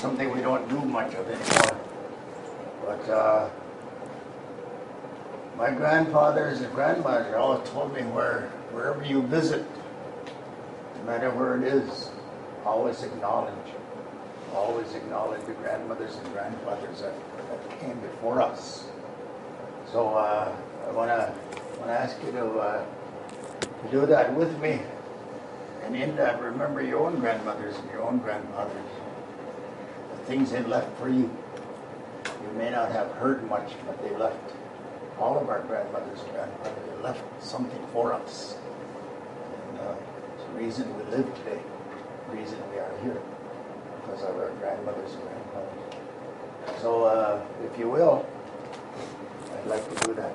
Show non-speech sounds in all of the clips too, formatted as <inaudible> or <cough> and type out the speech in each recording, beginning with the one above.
something we don't do much of anymore. But uh, my grandfathers and grandmothers always told me where wherever you visit, no matter where it is, always acknowledge, always acknowledge the grandmothers and grandfathers that, that came before us. So uh, I want to want to ask you to, uh, to do that with me. And in that, remember your own grandmothers and your own grandfathers, the things they left for you. You may not have heard much, but they left. All of our grandmothers and grandfathers they left something for us. And uh, it's the reason we live today, the reason we are here, because of our grandmothers and grandfathers. So, uh, if you will, I'd like to do that.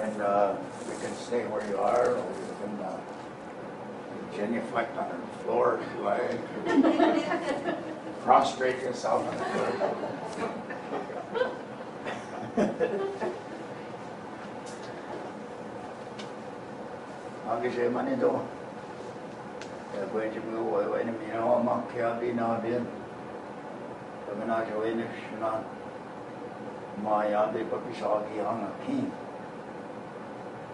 And uh, you can stay where you are, or you can uh, genuflect on the floor if you like. <laughs> Prostrate yourself on the floor. Agi siya man ito. Kaya pwede mo uwi uwi ni Mino, makia di na din. Kami na siya uwi ni Shinan. Maya di pa pisagi ang akin. Udesh payang,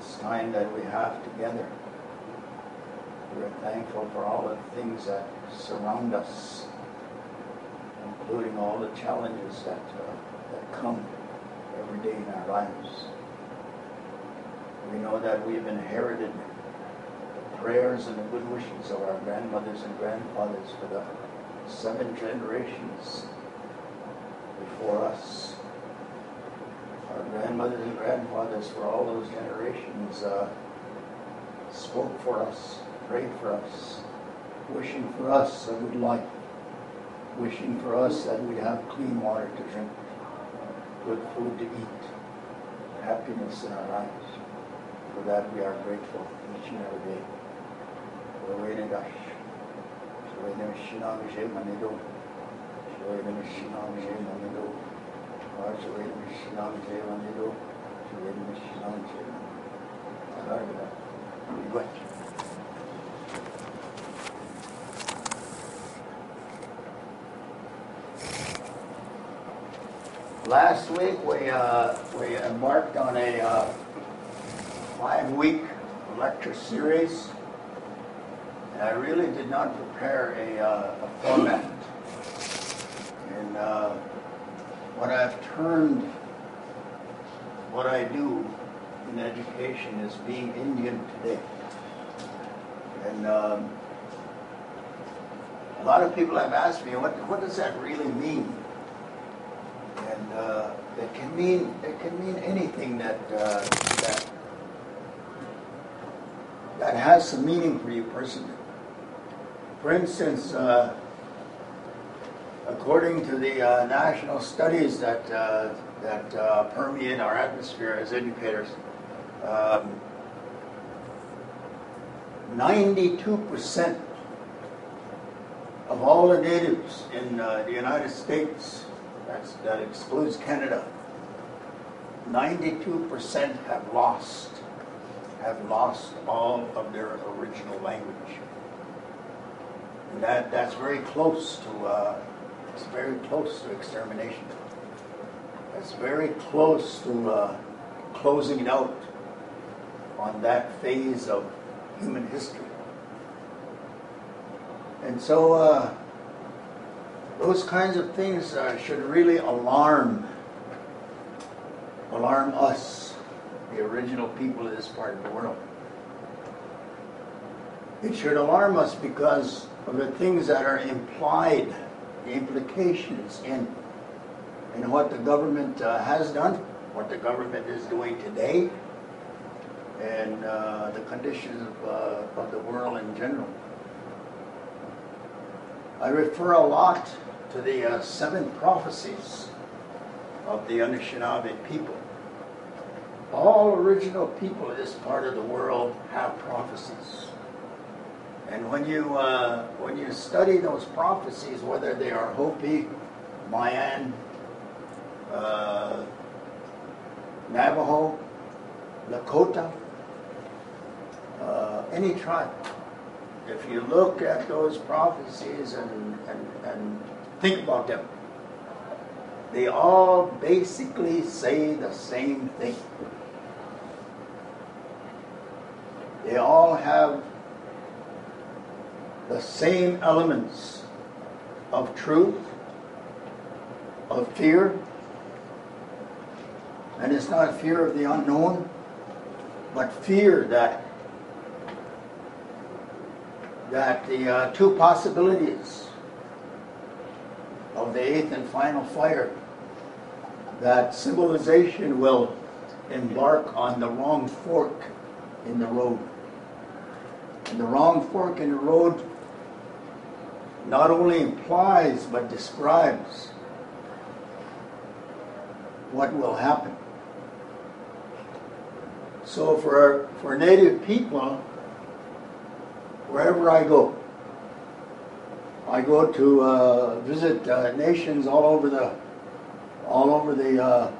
this time that we have together. We're thankful for all the things that surround us, including all the challenges that, uh, that come every day in our lives. We know that we've inherited the prayers and the good wishes of our grandmothers and grandfathers for the seven generations before us. Our grandmothers and grandfathers for all those generations uh, spoke for us, prayed for us, wishing for us a good life, wishing for us that we'd have clean water to drink, good food to eat, happiness in our lives. For that we are grateful each and every day. Rowena Shinam Manido. Manido. Last week we uh, we embarked on a uh, five-week lecture series, and I really did not prepare a, uh, a format. And uh, what I've turned what I do in education is being Indian today. And um, a lot of people have asked me, what, what does that really mean? And uh, it can mean it can mean anything that uh, that that has some meaning for you personally. For instance, uh, according to the uh, national studies that uh, that uh, permeate our atmosphere as educators, um, 92% of all the natives in uh, the United States, that excludes Canada, 92% have lost have lost all of their original language. And that, that's very close to, uh, it's very close to extermination. It's very close to uh, closing it out on that phase of human history. And so uh, those kinds of things uh, should really alarm, alarm us the original people of this part of the world. It should alarm us because of the things that are implied, implications in, in what the government uh, has done what the government is doing today and uh, the conditions of, uh, of the world in general. I refer a lot to the uh, seven prophecies of the Anishinaabe people. All original people in this part of the world have prophecies. And when you uh, when you study those prophecies, whether they are Hopi, Mayan, uh, Navajo, Lakota, uh, any tribe, if you look at those prophecies and, and, and think about them, they all basically say the same thing. They all have the same elements of truth, of fear, and it's not fear of the unknown, but fear that that the uh, two possibilities of the eighth and final fire that civilization will embark on the wrong fork in the road. And the wrong fork in the road not only implies but describes what will happen. So for for native people, wherever I go, I go to uh, visit uh, nations all over the all over the uh,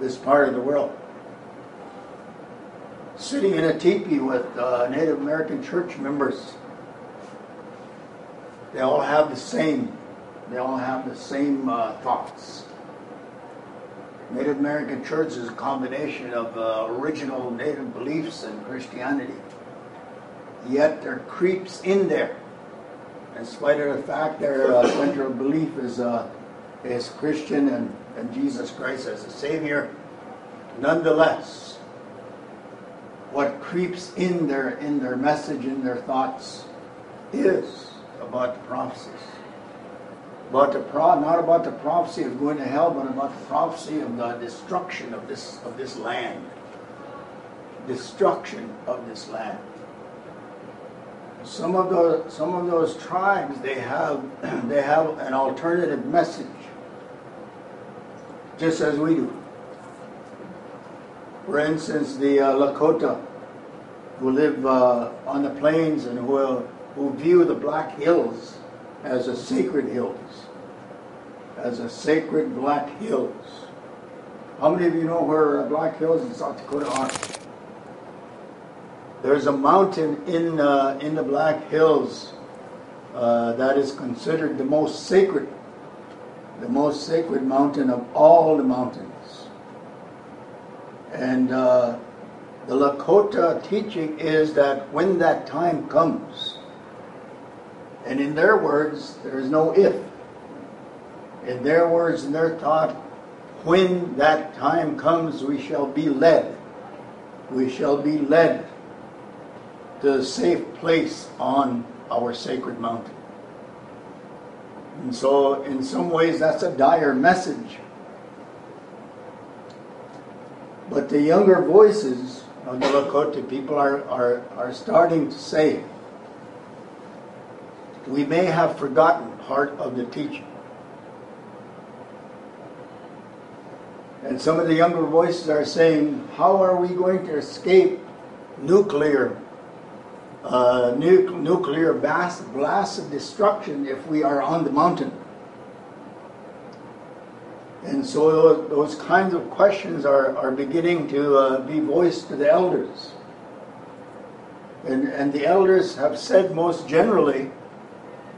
this part of the world. Sitting in a teepee with uh, Native American church members, they all have the same. They all have the same uh, thoughts. Native American Church is a combination of uh, original Native beliefs and Christianity. Yet there creeps in there, in spite of the fact their uh, central belief is uh, is Christian and, and Jesus Christ as a Savior. Nonetheless, what creeps in their in their message, in their thoughts, is about the prophecies. About the pro, not about the prophecy of going to hell, but about the prophecy of the destruction of this of this land. Destruction of this land. Some of those some of those tribes they have <clears throat> they have an alternative message, just as we do. For instance, the uh, Lakota, who live uh, on the plains and who who view the Black Hills as a sacred hills, as a sacred Black Hills. How many of you know where Black Hills in South Dakota are? There's a mountain in uh, in the Black Hills uh, that is considered the most sacred, the most sacred mountain of all the mountains. And uh, the Lakota teaching is that when that time comes, and in their words, there is no if. In their words and their thought, when that time comes, we shall be led. We shall be led to a safe place on our sacred mountain. And so, in some ways, that's a dire message. But the younger voices of the Lakota people are, are, are starting to say, we may have forgotten part of the teaching. And some of the younger voices are saying, how are we going to escape nuclear uh, nu- nuclear blast, blast of destruction if we are on the mountain? And so those, those kinds of questions are, are beginning to uh, be voiced to the elders. And, and the elders have said most generally,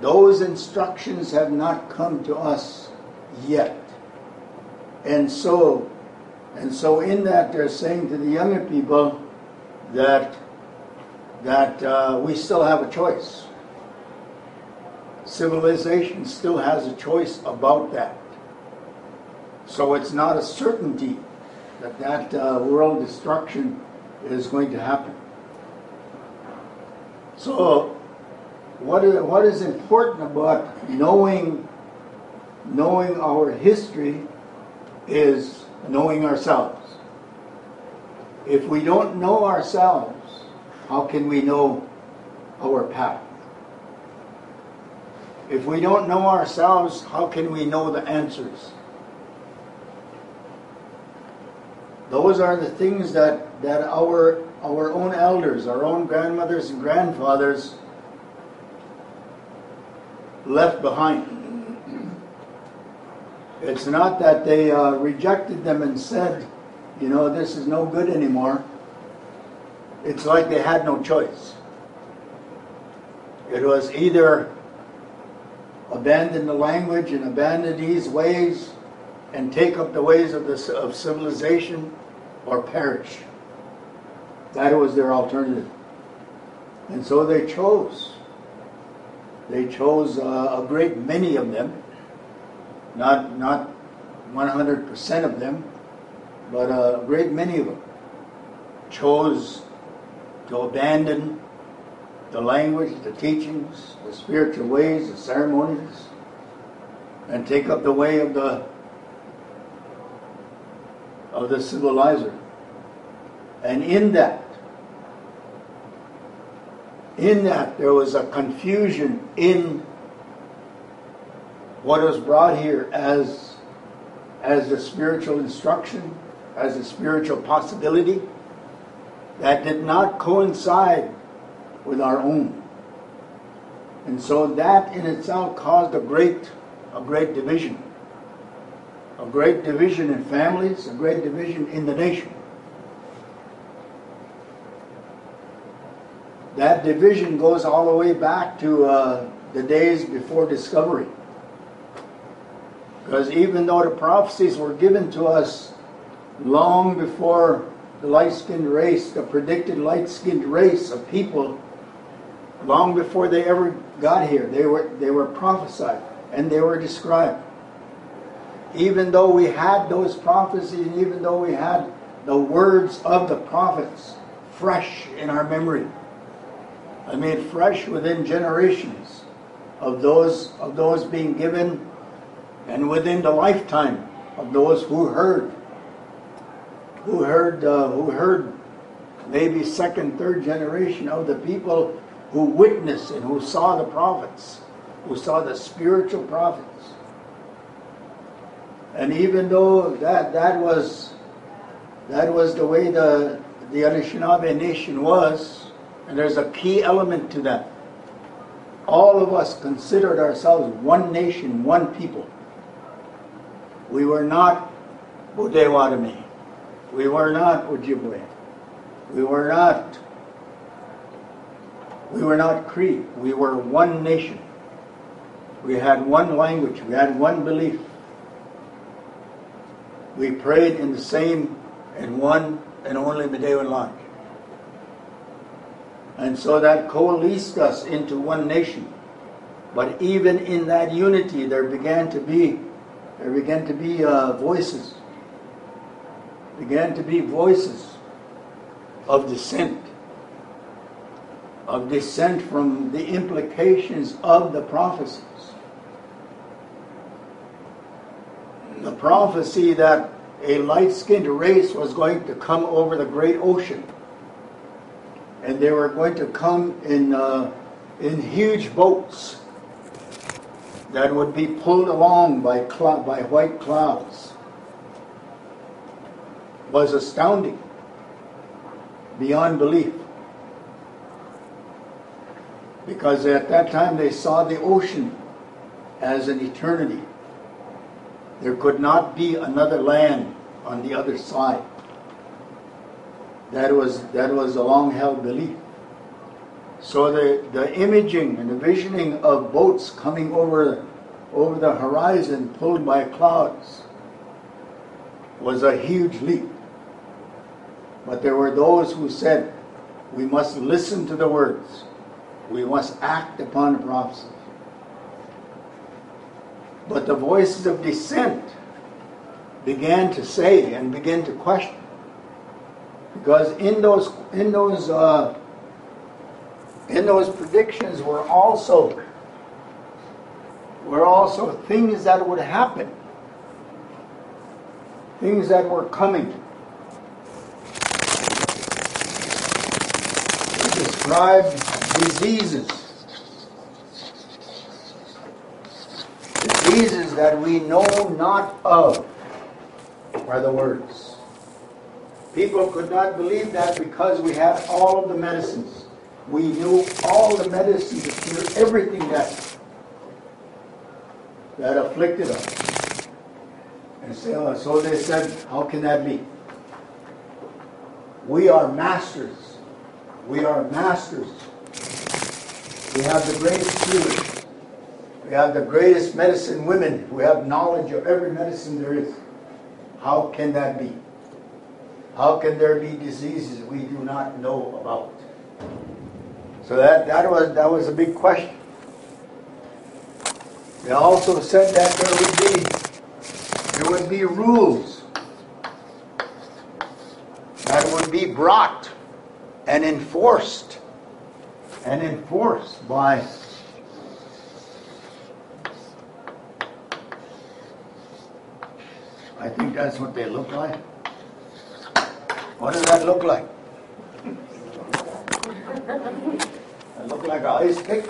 those instructions have not come to us yet. And so, and so in that they're saying to the younger people that that uh, we still have a choice. Civilization still has a choice about that. So it's not a certainty that that uh, world destruction is going to happen. So, what is, what is important about knowing knowing our history is knowing ourselves. If we don't know ourselves, how can we know our path? If we don't know ourselves, how can we know the answers? Those are the things that, that our, our own elders, our own grandmothers and grandfathers left behind. It's not that they uh, rejected them and said, you know, this is no good anymore. It's like they had no choice. It was either abandon the language and abandon these ways and take up the ways of, the, of civilization or perish. That was their alternative. And so they chose. They chose uh, a great many of them, not, not 100% of them, but a great many of them chose to abandon the language, the teachings, the spiritual ways, the ceremonies, and take up the way of the of the civilizer. And in that, in that there was a confusion in what was brought here as as the spiritual instruction, as a spiritual possibility that did not coincide with our own. And so that in itself caused a great a great division. A great division in families, a great division in the nation. That division goes all the way back to uh, the days before discovery. Because even though the prophecies were given to us long before the light skinned race, the predicted light skinned race of people, long before they ever got here, they were, they were prophesied and they were described. Even though we had those prophecies, even though we had the words of the prophets fresh in our memory, I mean, fresh within generations of those of those being given, and within the lifetime of those who heard, who heard, uh, who heard, maybe second, third generation of the people who witnessed and who saw the prophets, who saw the spiritual prophets. And even though that that was that was the way the the Anishinaabe nation was, and there's a key element to that. All of us considered ourselves one nation, one people. We were not Potawatomi. We were not Ojibwe. We were not we were not Cree. We were one nation. We had one language. We had one belief. We prayed in the same and one and only Midewiwin Lodge. And so that coalesced us into one nation. But even in that unity, there began to be there began to be uh, voices. Began to be voices of dissent, of dissent from the implications of the prophecies. The prophecy that a light-skinned race was going to come over the great ocean and they were going to come in uh, in huge boats that would be pulled along by cl- by white clouds. Was astounding beyond belief. Because at that time they saw the ocean as an eternity. There could not be another land on the other side that was that was a long held belief. So the, the imaging and the visioning of boats coming over over the horizon pulled by clouds was a huge leap. But there were those who said, we must listen to the words. We must act upon the prophecy. But the voices of dissent began to say and began to question because in those in those uh, in those predictions were also were also things that would happen things that were coming. Described diseases. Diseases that we know not of are the words. People could not believe that because we had all of the medicines. We knew all the medicines to cure everything that, that afflicted us. And so, so they said, How can that be? We are masters. We are masters. We have the greatest healers. We have the greatest medicine women who have knowledge of every medicine there is. How can that be? How can there be diseases we do not know about? So that, that was that was a big question. They also said that there would be there would be rules that would be brought and enforced and enforced by I think that's what they look like. What does that look like? That look like an ice pick?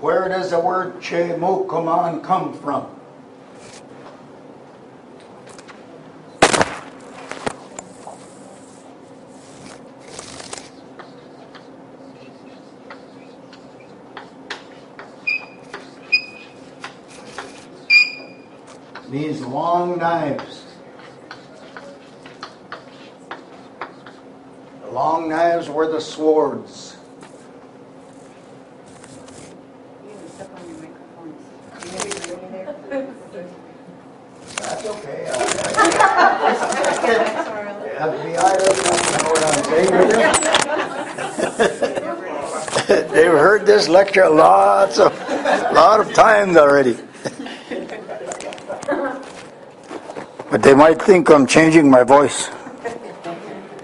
Where does the word Che Mokuman come from? Means long knives. Long knives were the swords. That's okay. Doesn't know what I'm saying. They've heard this lecture lots of, lot of times already. But they might think I'm changing my voice.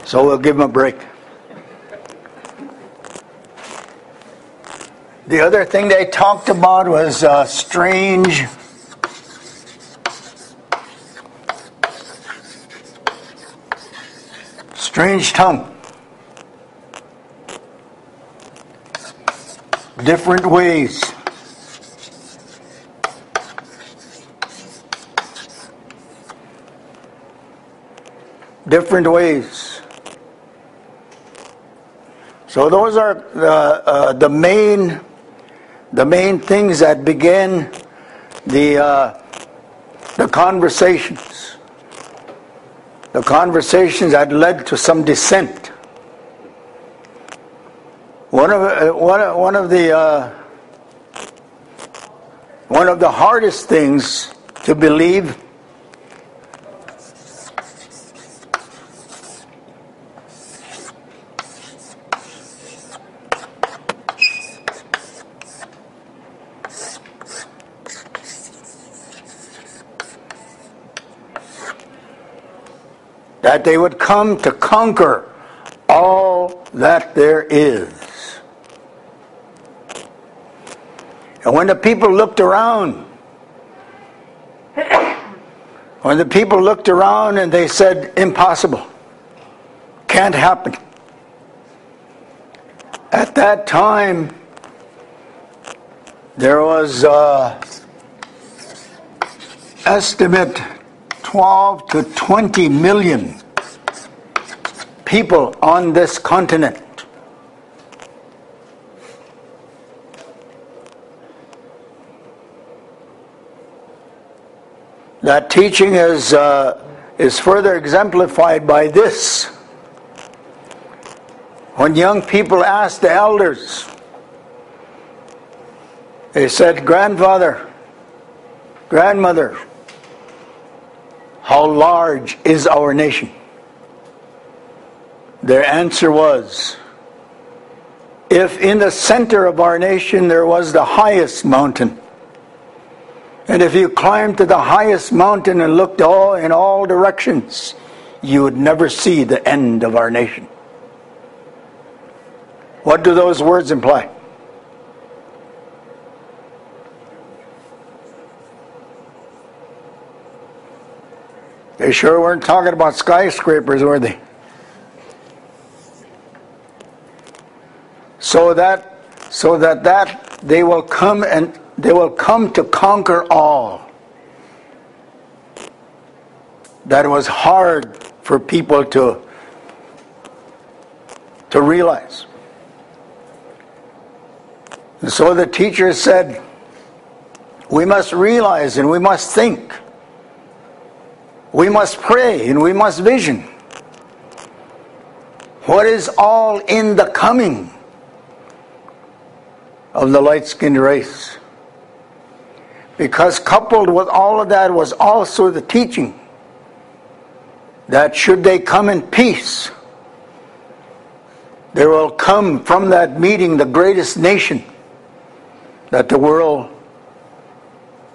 So we'll give them a break. The other thing they talked about was uh, strange. Strange tongue. Different ways. Different ways. So those are the, uh, the main the main things that begin the uh, the conversations. The conversations that led to some dissent. One of uh, one, one of the uh, one of the hardest things to believe that they would come to conquer all that there is. And when the people looked around, <coughs> when the people looked around and they said, impossible, can't happen. At that time, there was uh, estimate 12 to 20 million people on this continent. That teaching is, uh, is further exemplified by this. When young people asked the elders, they said, Grandfather, grandmother, how large is our nation? Their answer was if in the center of our nation there was the highest mountain, and if you climbed to the highest mountain and looked all in all directions, you would never see the end of our nation. What do those words imply? They sure weren't talking about skyscrapers, were they? So that so that that they will come and they will come to conquer all. That was hard for people to to realize. And so the teacher said, we must realize and we must think. We must pray and we must vision. What is all in the coming of the light skinned race? Because coupled with all of that was also the teaching that should they come in peace, there will come from that meeting the greatest nation that the world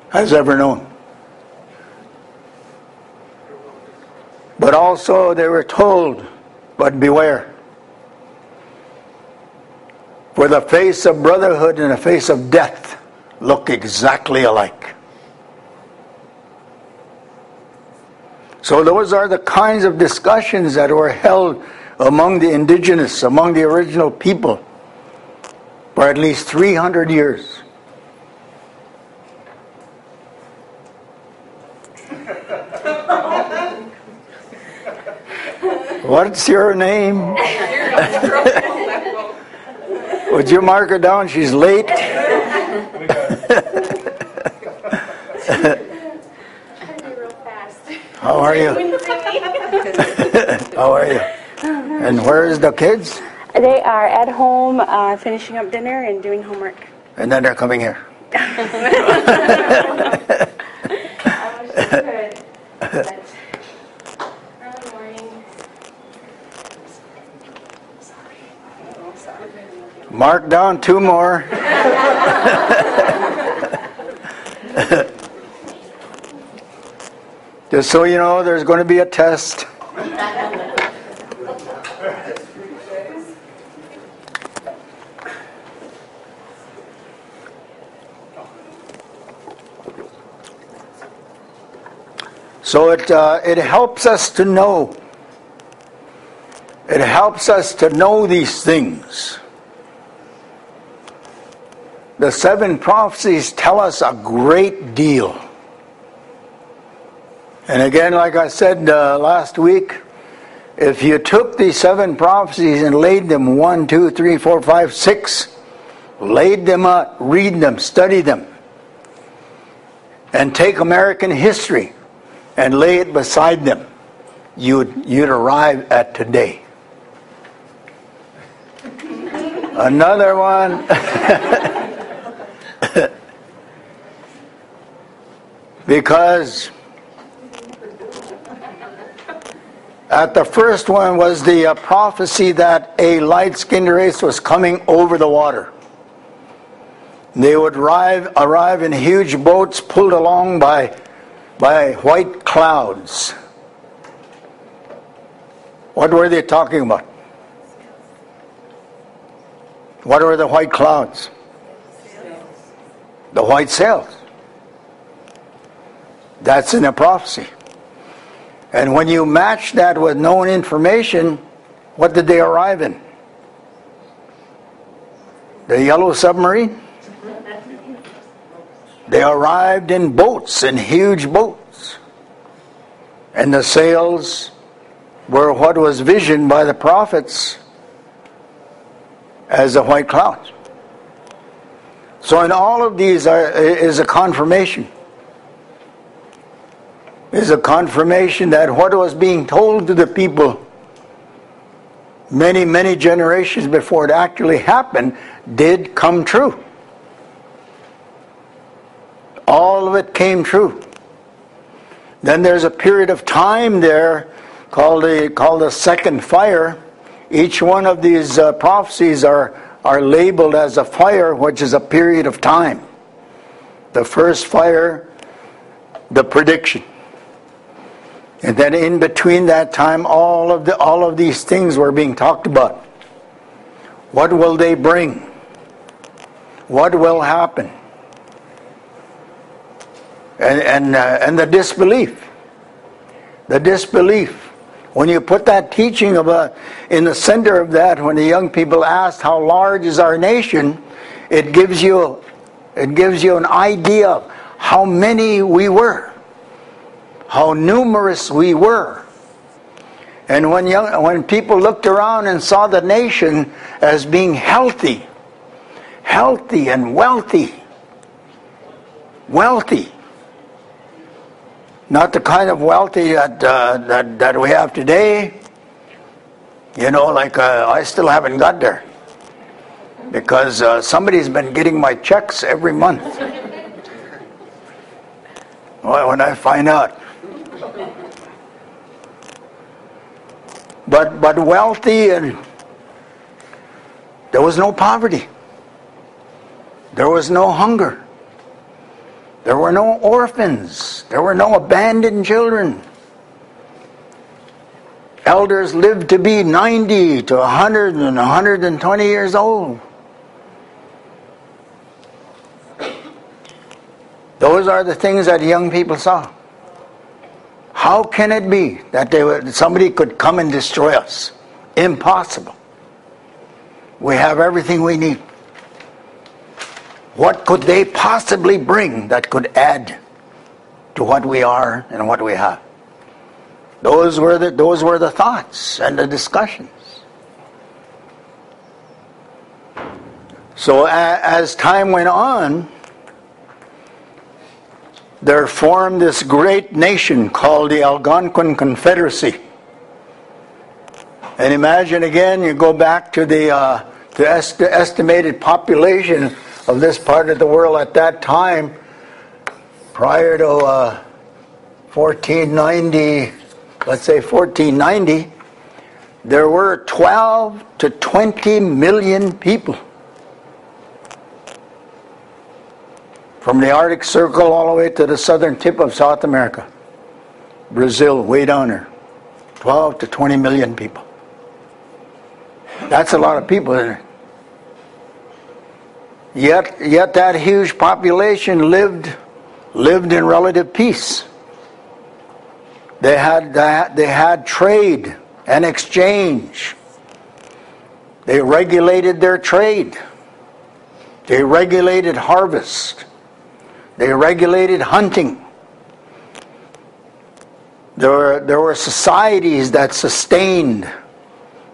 has ever known. But also they were told, but beware. For the face of brotherhood and the face of death look exactly alike. So those are the kinds of discussions that were held among the indigenous, among the original people, for at least 300 years. What's your name? Would you mark her down? She's late. How are you? How are you? And where is the kids? They are at home uh, finishing up dinner and doing homework. And then they're coming here. <laughs> <laughs> Early Mark down two more. <laughs> Just so you know, there's going to be a test. So it, uh, it helps us to know. It helps us to know these things. The seven prophecies tell us a great deal. And again, like I said uh, last week, if you took these seven prophecies and laid them one, two, three, four, five, six, laid them out, read them, study them, and take American history and lay it beside them, you'd, you'd arrive at today. <laughs> Another one. <laughs> because at the first one was the uh, prophecy that a light skinned race was coming over the water. They would arrive, arrive in huge boats pulled along by, by white clouds. What were they talking about? What were the white clouds? The white sails. That's in a prophecy. And when you match that with known information, what did they arrive in? The yellow submarine? They arrived in boats, in huge boats. And the sails were what was visioned by the prophets as the white clouds. So in all of these are, is a confirmation. Is a confirmation that what was being told to the people many, many generations before it actually happened did come true. All of it came true. Then there's a period of time there called the called the second fire. Each one of these uh, prophecies are are labeled as a fire, which is a period of time. The first fire, the prediction. And then in between that time, all of the all of these things were being talked about. What will they bring? What will happen? And and uh, and the disbelief. the disbelief. When you put that teaching of a, in the center of that, when the young people asked how large is our nation, it gives you, it gives you an idea of how many we were, how numerous we were. And when, young, when people looked around and saw the nation as being healthy, healthy and wealthy, wealthy, not the kind of wealthy that, uh, that, that we have today. You know, like uh, I still haven't got there because uh, somebody's been getting my checks every month. <laughs> well, when I find out. But, but wealthy and there was no poverty. There was no hunger. There were no orphans. There were no abandoned children. Elders lived to be 90 to 100 and 120 years old. Those are the things that young people saw. How can it be that they would, somebody could come and destroy us? Impossible. We have everything we need. What could they possibly bring that could add to what we are and what we have? Those were the, those were the thoughts and the discussions. So as time went on, there formed this great nation called the Algonquin Confederacy. And imagine again, you go back to the, uh, the est- estimated population of this part of the world at that time, prior to uh, 1490, let's say 1490, there were 12 to 20 million people. From the Arctic Circle all the way to the southern tip of South America. Brazil, way down there. 12 to 20 million people. That's a lot of people, isn't it? Yet, yet that huge population lived, lived in relative peace. They had, they had trade and exchange. They regulated their trade. They regulated harvest. They regulated hunting. There were, there were societies that sustained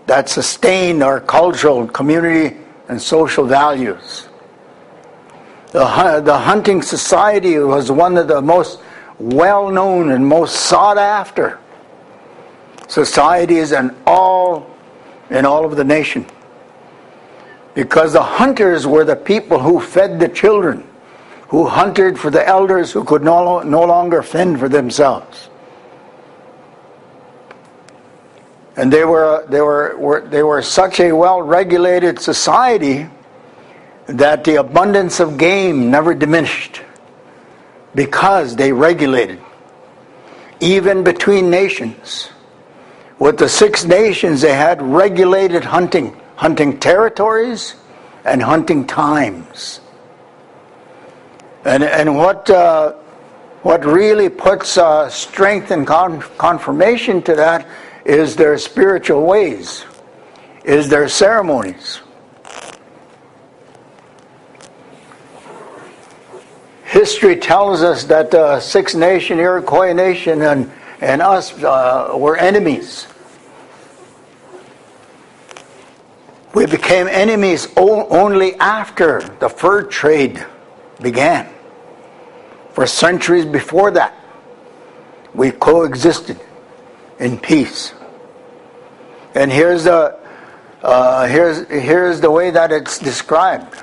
that sustained our cultural, community, and social values. The, the hunting society was one of the most well known and most sought after societies in all, in all of the nation. Because the hunters were the people who fed the children, who hunted for the elders who could no, no longer fend for themselves. And they were, they, were, were, they were such a well regulated society that the abundance of game never diminished because they regulated, even between nations. With the six nations, they had regulated hunting, hunting territories and hunting times. And, and what, uh, what really puts uh, strength and con- confirmation to that is their spiritual ways, is their ceremonies. history tells us that the uh, Six Nation, Iroquois Nation, and, and us uh, were enemies. We became enemies only after the fur trade began. For centuries before that, we coexisted in peace. And here's the, uh, here's, here's the way that it's described.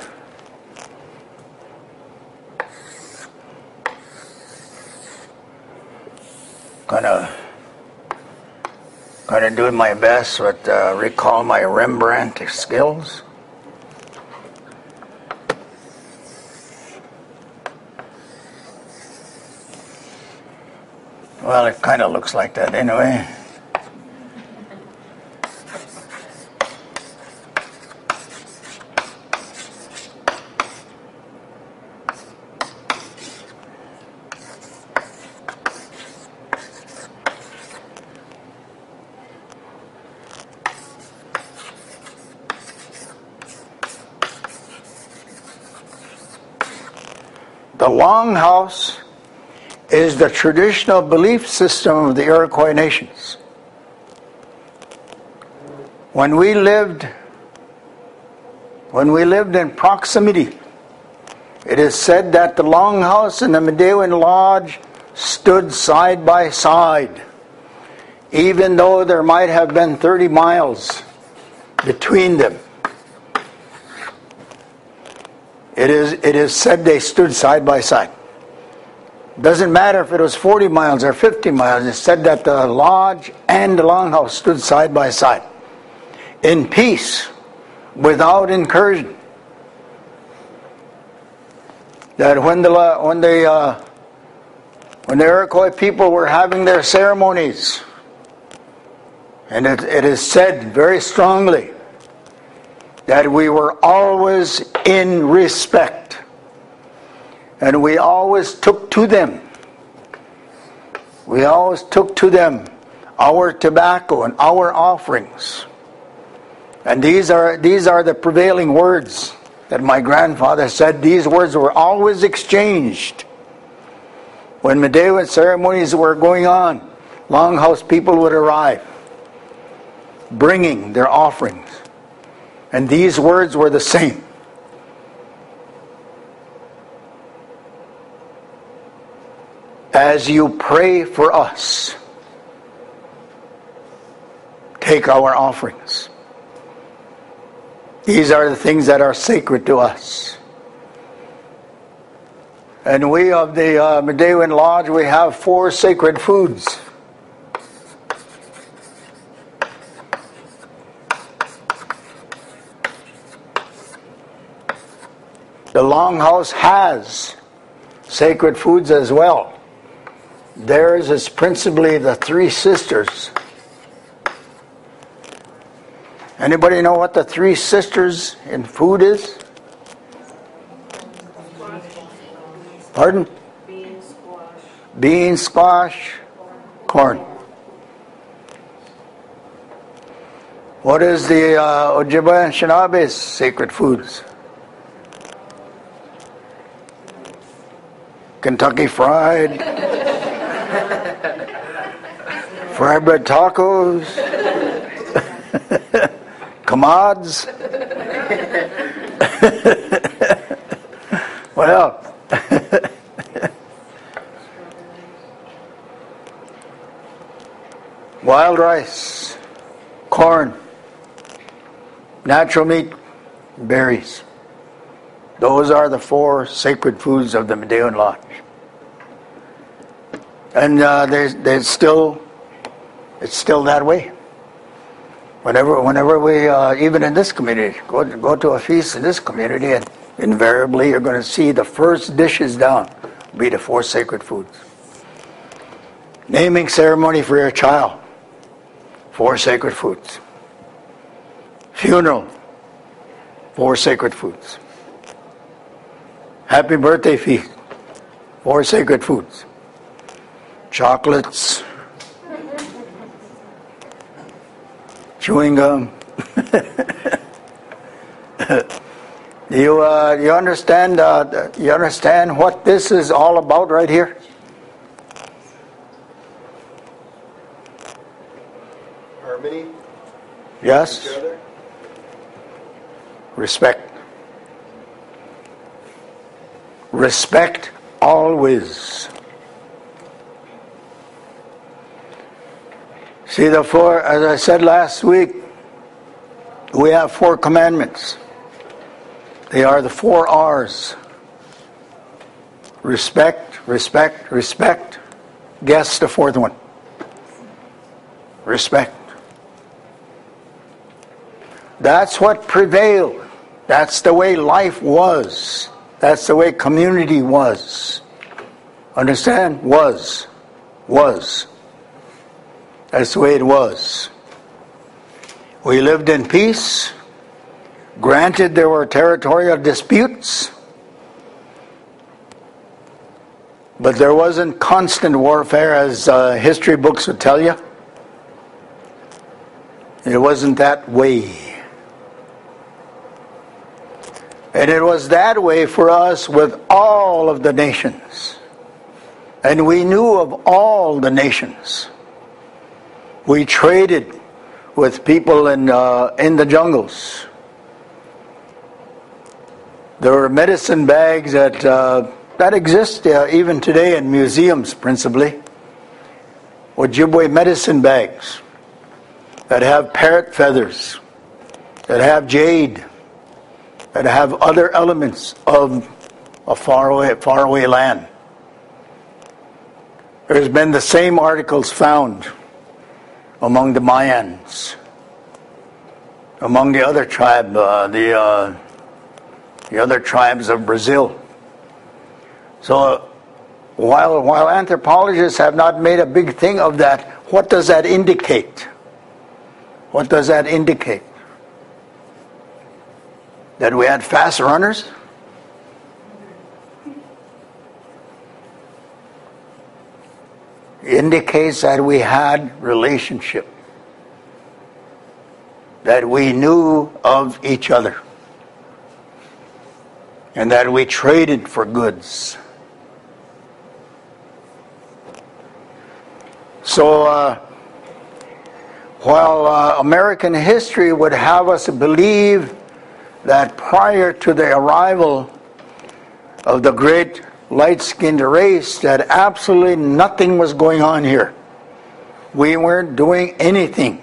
kind of doing my best to uh, recall my Rembrandt skills. Well, it kind of looks like that anyway. The long house is the traditional belief system of the Iroquois nations. When we lived when we lived in proximity, it is said that the Longhouse and the Midewiwin Lodge stood side by side, even though there might have been 30 miles between them. It is, it is said they stood side by side. Doesn't matter if it was 40 miles or 50 miles, it said that the lodge and the longhouse stood side by side in peace without incursion. That when the, when the, uh, when the Iroquois people were having their ceremonies, and it, it is said very strongly that we were always in respect. And we always took to them. We always took to them our tobacco and our offerings. And these are, these are the prevailing words that my grandfather said. These words were always exchanged. When Midewiwin ceremonies were going on, Longhouse people would arrive, bringing their offerings. And these words were the same. As you pray for us, take our offerings. These are the things that are sacred to us. And we of the uh, Lodge, we have four sacred foods. The Longhouse has sacred foods as well. Theirs is principally the Three Sisters. Anybody know what the Three Sisters in food is? Pardon? Bean, squash. Corn. What is the uh, Ojibwe Anishinaabe's sacred foods? Kentucky Fried, fried bread tacos, <laughs> commods. <laughs> well, <laughs> wild rice, corn, natural meat, berries. Those are the four sacred foods of the Midewiwin Lodge. And uh, still, it's still that way. Whenever, whenever we, uh, even in this community, go, go to a feast in this community, and invariably you're going to see the first dishes down be the four sacred foods. Naming ceremony for your child, four sacred foods. Funeral, four sacred foods. Happy birthday feast, four sacred foods. Chocolates, chewing gum. <laughs> you uh, you understand uh, you understand what this is all about right here? Harmony, Yes. Respect. Respect always. See the four, as I said last week, we have four commandments. They are the four R's respect, respect, respect. Guess the fourth one. Respect. That's what prevailed. That's the way life was. That's the way community was. Understand? Was. Was. That's the way it was. We lived in peace. Granted, there were territorial disputes, but there wasn't constant warfare as uh, history books would tell you. It wasn't that way. And it was that way for us with all of the nations. And we knew of all the nations. We traded with people in, uh, in the jungles. There were medicine bags that, uh, that exist uh, even today in museums, principally. Ojibwe medicine bags that have parrot feathers, that have jade, that have other elements of a faraway, faraway land. There's been the same articles found among the Mayans, among the other tribe, uh, the uh, the other tribes of Brazil. So, while while anthropologists have not made a big thing of that, what does that indicate? What does that indicate? That we had fast runners? Indicates that we had relationship that we knew of each other and that we traded for goods. So uh, while uh, american history would have us believe that prior to the arrival of the great light skinned race that absolutely nothing was going on here. We weren't doing anything.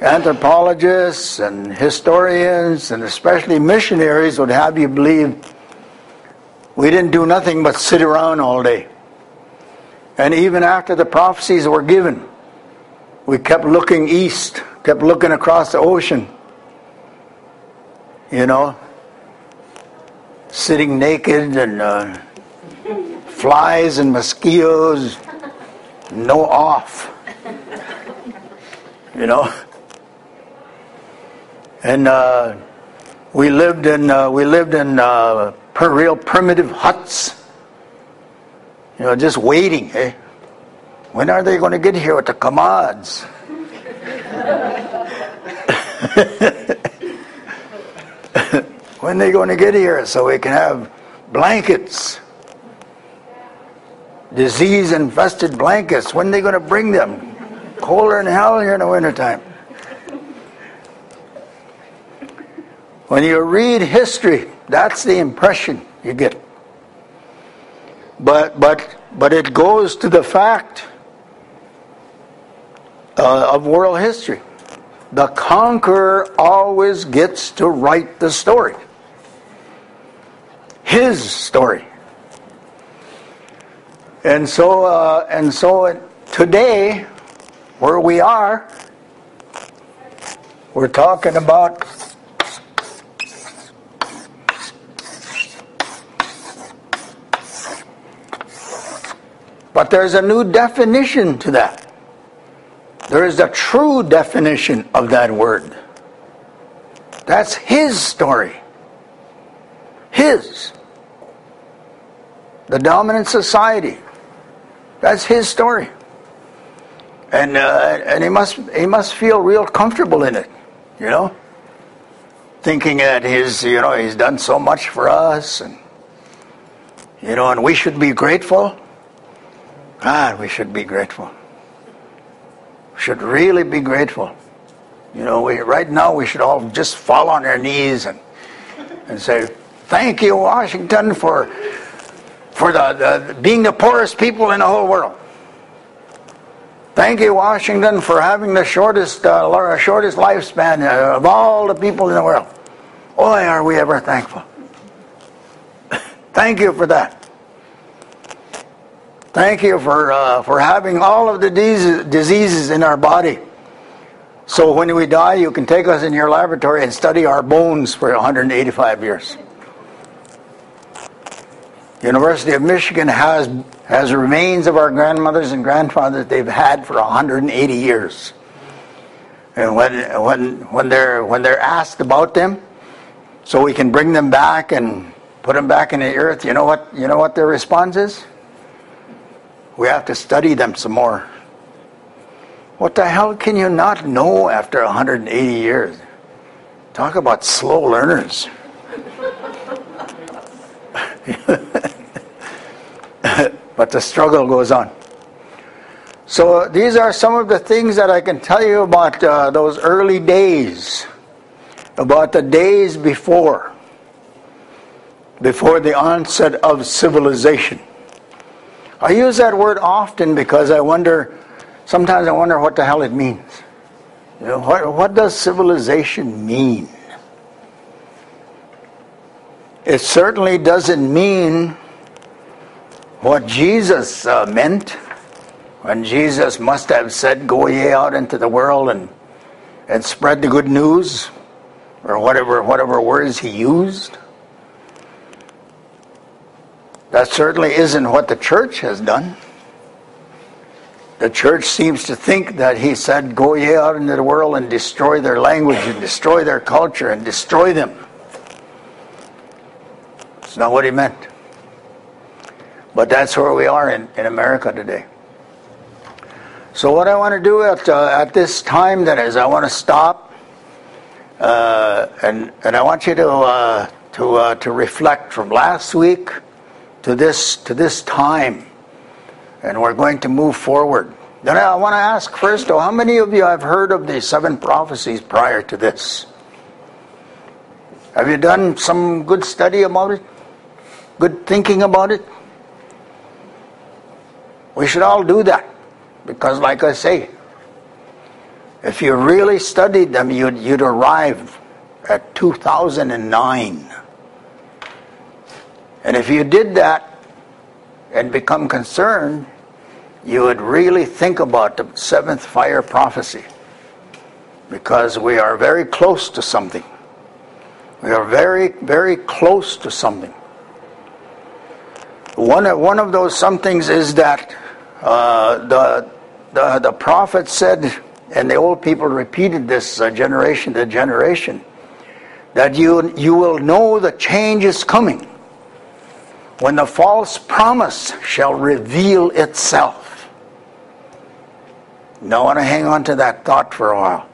Anthropologists and historians, and especially missionaries, would have you believe we didn't do nothing but sit around all day. And even after the prophecies were given, we kept looking east, kept looking across the ocean. You know, sitting naked and uh, flies and mosquitoes, no off. You know? And uh, we lived in uh, we lived in uh, per real primitive huts. You know, just waiting. Eh? When are they going to get here with the commods? <laughs> When they going to get here so we can have blankets? Disease infested blankets. When they going to bring them? Colder than hell here in the wintertime. When you read history, that's the impression you get. But but but it goes to the fact uh, of world history. The conqueror always gets to write the story his story. And so, uh, and so today, where we are, we're talking about But there's a new definition to that. There is a true definition of that word. That's his story. His the dominant society. That's his story. And, uh, and he, must, he must feel real comfortable in it, you know? Thinking that he's, you know, he's done so much for us and, you know, and we should be grateful. God, we should be grateful. We should really be grateful. You know, we, right now we should all just fall on our knees and, and say, thank you, Washington, for for the, the, being the poorest people in the whole world. Thank you, Washington, for having the shortest, uh, shortest lifespan uh, of all the people in the world. Boy, are we ever thankful. <coughs> Thank you for that. Thank you for, uh, for having all of the diseases in our body. So when we die, you can take us in your laboratory and study our bones for 185 years. University of Michigan has has remains of our grandmothers and grandfathers they've had for 180 years. And when when when they're when they're asked about them, so we can bring them back and put them back in the earth, you know what you know what their response is? We have to study them some more. What the hell can you not know after 180 years? Talk about slow learners. <laughs> but the struggle goes on. So these are some of the things that I can tell you about uh, those early days, about the days before, before the onset of civilization. I use that word often because I wonder, sometimes I wonder what the hell it means. You know, what, what does civilization mean? It certainly doesn't mean what Jesus uh, meant when Jesus must have said, Go ye out into the world and, and spread the good news, or whatever, whatever words he used. That certainly isn't what the church has done. The church seems to think that he said, Go ye out into the world and destroy their language and destroy their culture and destroy them. Not what he meant. But that's where we are in, in America today. So, what I want to do at, uh, at this time then is I want to stop uh, and, and I want you to, uh, to, uh, to reflect from last week to this, to this time and we're going to move forward. Then I want to ask first, though, how many of you have heard of the seven prophecies prior to this? Have you done some good study about it? Good thinking about it? We should all do that because, like I say, if you really studied them, you'd, you'd arrive at 2009. And if you did that and become concerned, you would really think about the seventh fire prophecy because we are very close to something. We are very, very close to something. One, one of those somethings is that uh, the, the, the prophet said, and the old people repeated this uh, generation to generation, that you, you will know the change is coming when the false promise shall reveal itself. Now, I want to hang on to that thought for a while.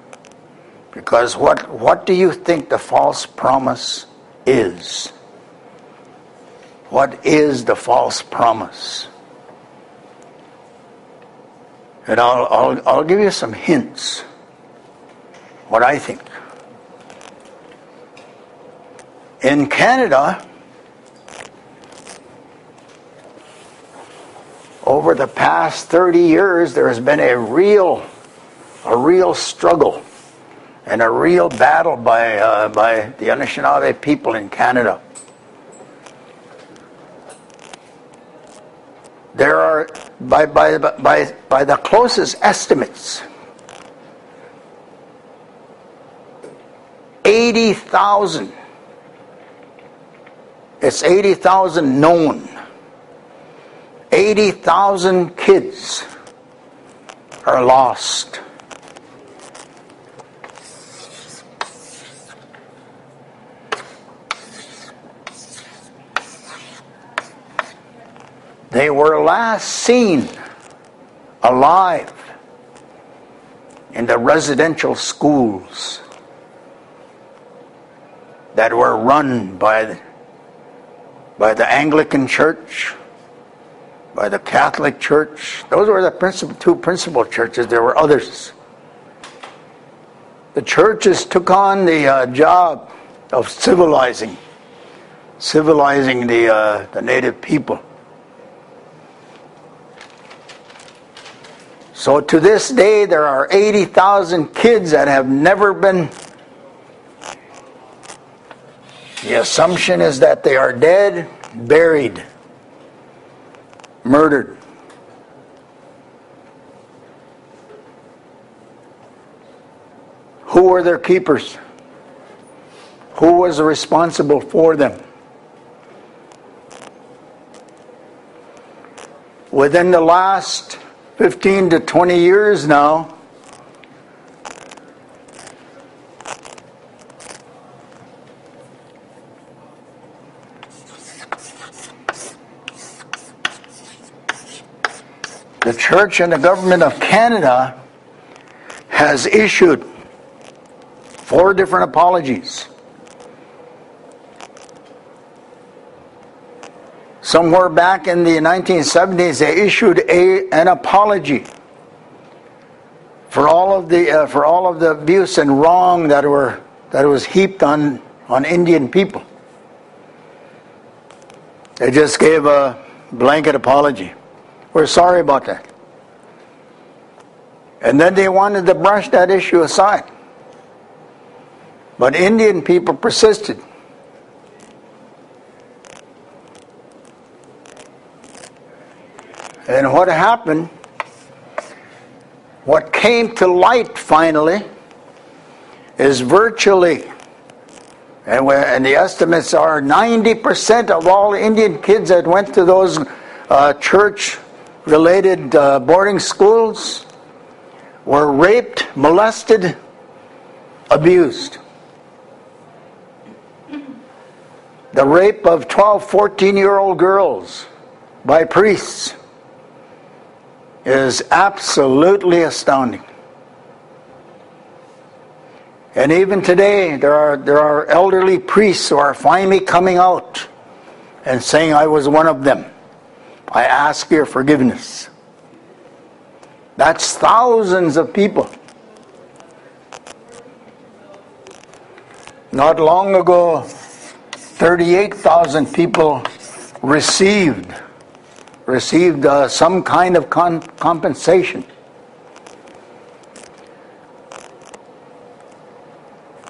Because what, what do you think the false promise is? What is the false promise? And I'll, I'll, I'll give you some hints. What I think. In Canada, over the past 30 years, there has been a real, a real struggle and a real battle by, uh, by the Anishinaabe people in Canada. There are, by, by, by, by the closest estimates, 80,000. It's 80,000 known 80,000 kids are lost. They were last seen alive in the residential schools that were run by the, by the Anglican Church by the Catholic Church. Those were the principal, two principal churches. There were others. The churches took on the uh, job of civilizing, civilizing the, uh, the native people. So to this day, there are 80,000 kids that have never been. The assumption is that they are dead, buried murdered. Who were their keepers? Who was responsible for them? Within the last 15 to 20 years now, the church and the government of Canada has issued Four different apologies. Somewhere back in the 1970s, they issued a, an apology for all of the uh, for all of the abuse and wrong that were that was heaped on on Indian people. They just gave a blanket apology. We're sorry about that. And then they wanted to brush that issue aside. But Indian people persisted. And what happened, what came to light finally, is virtually, and, and the estimates are 90% of all Indian kids that went to those uh, church related uh, boarding schools were raped, molested, abused. The rape of 12, 14 year old girls by priests is absolutely astounding. And even today, there are, there are elderly priests who are finally coming out and saying, I was one of them. I ask your forgiveness. That's thousands of people. Not long ago, 38,000 people received received uh, some kind of con- compensation.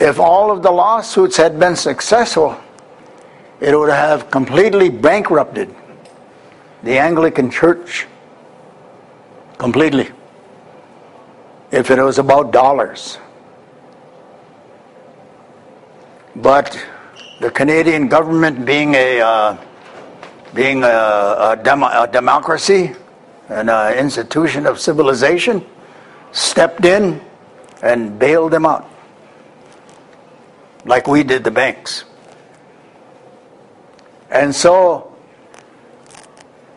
If all of the lawsuits had been successful, it would have completely bankrupted the Anglican Church completely if it was about dollars. But the Canadian government, being a uh, being a, a, demo, a democracy, and an uh, institution of civilization, stepped in and bailed them out, like we did the banks. And so,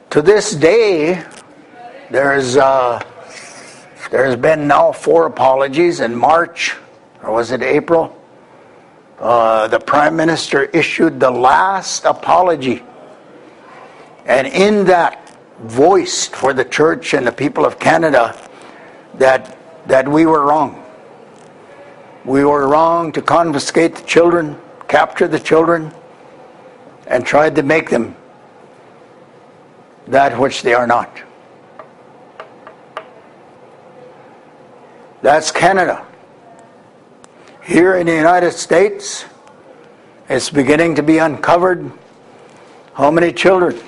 to this day, there's uh, there's been now four apologies in March, or was it April? Uh, the Prime Minister issued the last apology and in that, voiced for the church and the people of Canada that, that we were wrong. We were wrong to confiscate the children, capture the children, and tried to make them that which they are not. That's Canada. Here in the United States, it's beginning to be uncovered how many children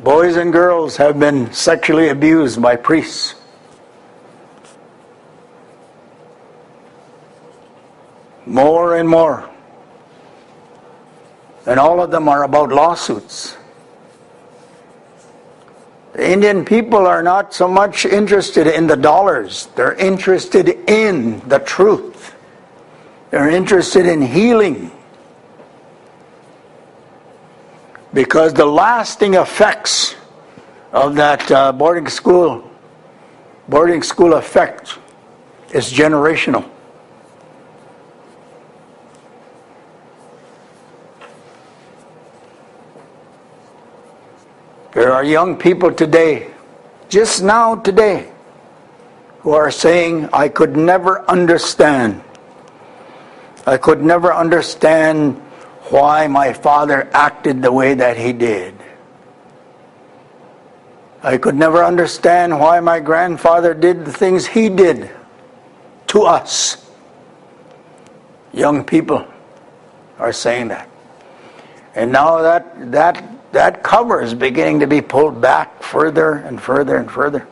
Boys and girls have been sexually abused by priests. More and more. And all of them are about lawsuits. The Indian people are not so much interested in the dollars, they're interested in the truth. They're interested in healing. Because the lasting effects of that uh, boarding school boarding school effect is generational. There are young people today, just now today, who are saying, I could never understand. I could never understand why my father acted the way that he did. I could never understand why my grandfather did the things he did to us. Young people are saying that. And now that, that, that cover is beginning to be pulled back further and further and further.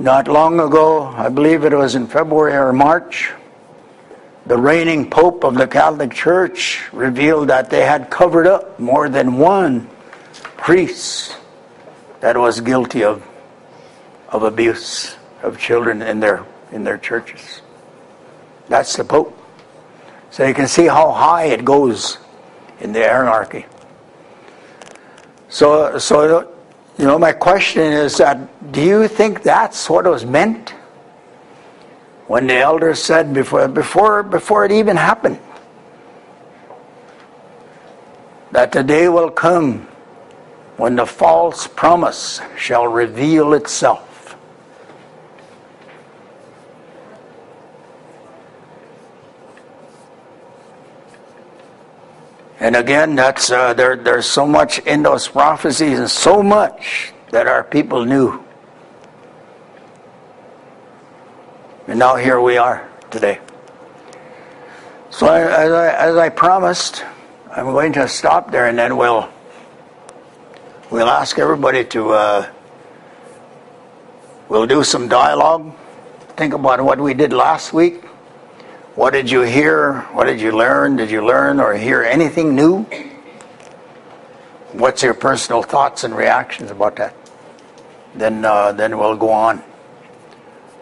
Not long ago, I believe it was in February or March, the reigning Pope of the Catholic Church revealed that they had covered up more than one priest that was guilty of, of abuse of children in their, in their churches. That's the Pope. So you can see how high it goes in the hierarchy. So, so You know, my question is that do you think that's what was meant? When the elders said before before before it even happened that the day will come when the false promise shall reveal itself. And again, that's uh, there. There's so much in those prophecies, and so much that our people knew. And now here we are today. So, I, as, I, as I promised, I'm going to stop there, and then we'll we'll ask everybody to uh, we'll do some dialogue. Think about what we did last week. What did you hear? What did you learn? Did you learn or hear anything new? What's your personal thoughts and reactions about that? Then, uh, then we'll go on.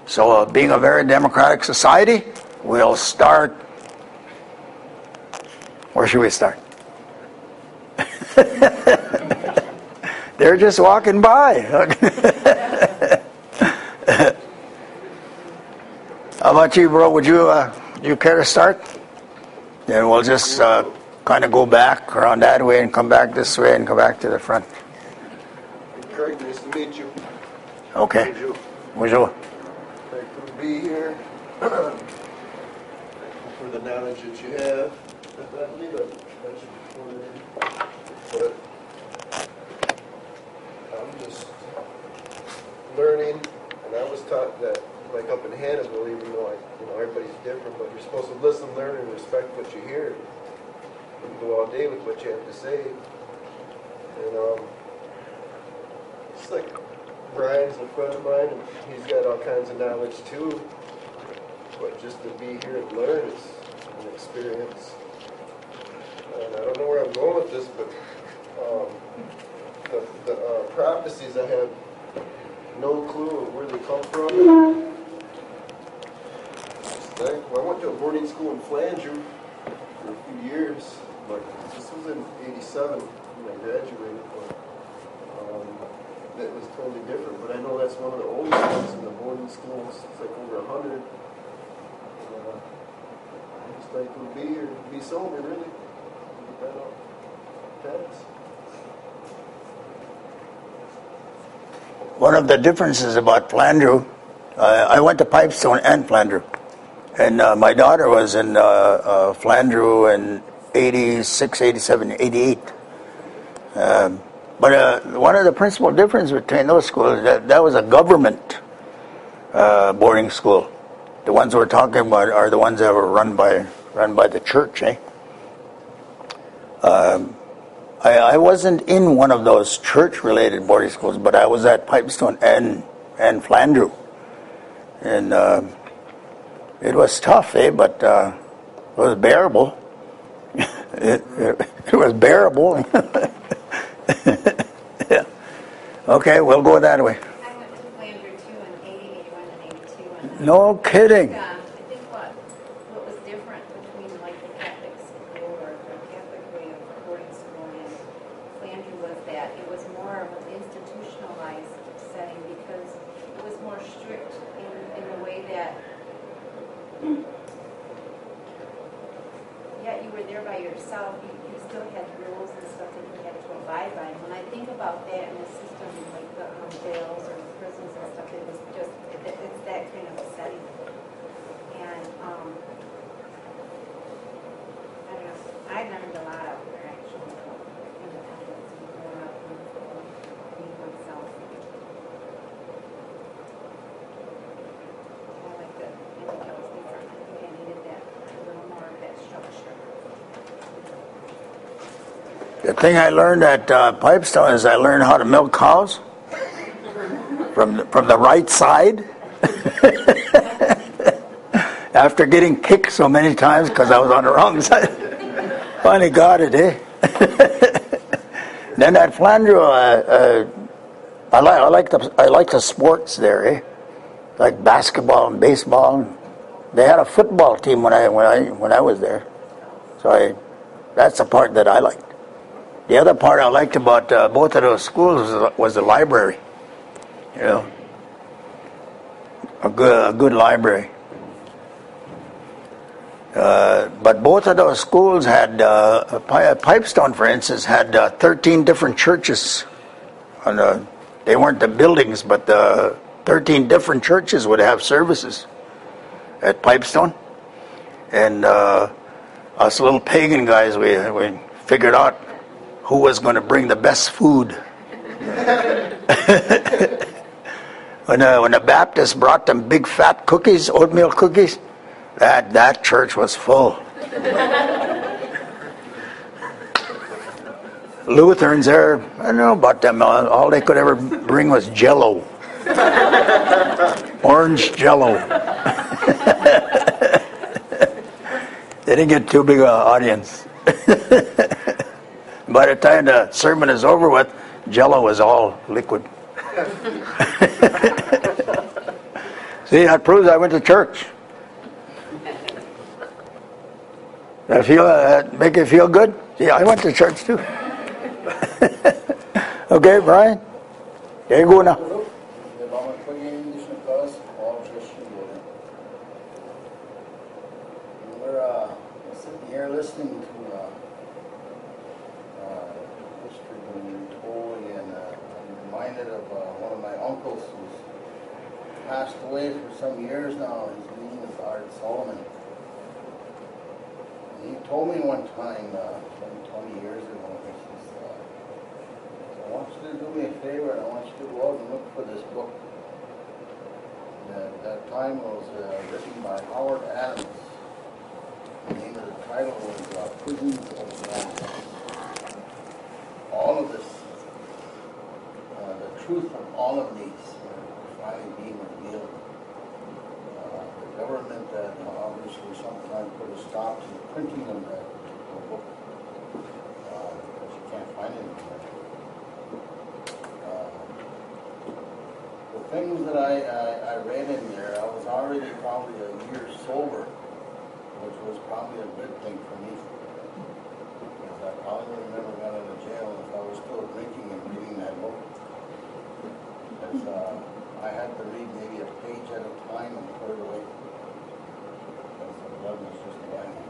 So, uh, being a very democratic society, we'll start. Where should we start? <laughs> They're just walking by. <laughs> How about you, bro? Would you uh, you care to start? Then we'll just uh, kind of go back around that way and come back this way and come back to the front. Craig, nice to meet you. Okay. Bonjour. Bonjour. Thankful to be here. Thankful for the knowledge that you have. I believe I mentioned before, but I'm just learning, and I was taught that, like up in Hannibal, even though I, you know, everybody's different, but you're supposed to listen, learn, and respect what you hear. You can go all day with what you have to say. And um, it's like Brian's a friend of mine, and he's got all kinds of knowledge too. But just to be here and learn is an experience. And I don't know where I'm going with this, but um, the, the uh, prophecies I have no clue of where they come from. Well, I went to a boarding school in Flandreau for a few years, but this was in '87 when I graduated. But, um, that was totally different, but I know that's one of the oldest ones in the boarding schools. It's like over a hundred. Uh, I just like to be here, be sober, really. One of the differences about Flandreau, uh, I went to Pipestone and Flandreau. And uh, my daughter was in uh, uh, Flandreau in 86, 87, 88. Um, but uh, one of the principal differences between those schools, that, that was a government uh, boarding school. The ones we're talking about are the ones that were run by, run by the church, eh? Um, I, I wasn't in one of those church-related boarding schools, but I was at Pipestone and and Flandreau, and uh, it was tough, eh? But uh, it was bearable. <laughs> it, it, it was bearable. <laughs> yeah. Okay, we'll go that way. I went to Flandreau too in 80, 81, and 82. And No kidding. Yeah, I think what, what was different between like the Catholic school or the Catholic way of boarding school and Flandreau was that it was more of an institutionalized setting because it was more strict in, in the way that Mm. yet you were there by yourself, you, you still had rules and stuff that you had to abide by. And when I think about that in a system like the um, jails or prisons and stuff, it was just, it, it's that kind of a setting. And, um, I don't know, I learned a lot out there actually, independence and growing up and being myself. I like that, I think that was different, I think I needed that, a little more of that structure. The thing I learned at uh, Pipestone is I learned how to milk cows from the, from the right side. <laughs> After getting kicked so many times because I was on the wrong <laughs> side, finally got it, eh? <laughs> then at Flandreau, uh, uh, I like I like the I like the sports there, eh? Like basketball and baseball. They had a football team when I when I when I was there, so I that's the part that I liked. The other part I liked about uh, both of those schools was, was the library. You know, a good, a good library. Uh, but both of those schools had, uh, Pi- Pipestone, for instance, had uh, 13 different churches. On the, they weren't the buildings, but the 13 different churches would have services at Pipestone. And uh, us little pagan guys, we, we figured out who was going to bring the best food. <laughs> when, uh, when the Baptists brought them big fat cookies, oatmeal cookies, that, that church was full. <laughs> Lutherans there, I don't know about them. All they could ever bring was jello. <laughs> Orange jello. they didn't get too big an audience. By the time the sermon is over with, jello is all liquid. <laughs> See, that proves I went to church. That feel uh, make you feel good? Yeah, I went to church too. <laughs> okay, Brian. There you go now. Det var med på English and class, all Christian women. We're uh, sitting here listening to uh, uh, history being told, and uh, I'm reminded of uh, one of my uncles who's passed away for some years now. His name is Art Solomon. And he told me one time, uh, 20 years ago, he says, uh, I want you to do me a favor, I want you to go out and look for this book. And At that time was uh, written by Howard Adams. The name of the title was uh, Prisons of War. All of this, uh, the truth of all of these were finally being. Uh, government that obviously sometime put a stop to the printing of that book. Uh, because you can't find it anymore. Uh, The things that I, I, I read in there, I was already probably a year sober, which was probably a good thing for me. Because I probably would have never got out of jail if I was still drinking and reading that book. Because, uh, I had to read maybe a page at a time and put it away. Because the blood was just running.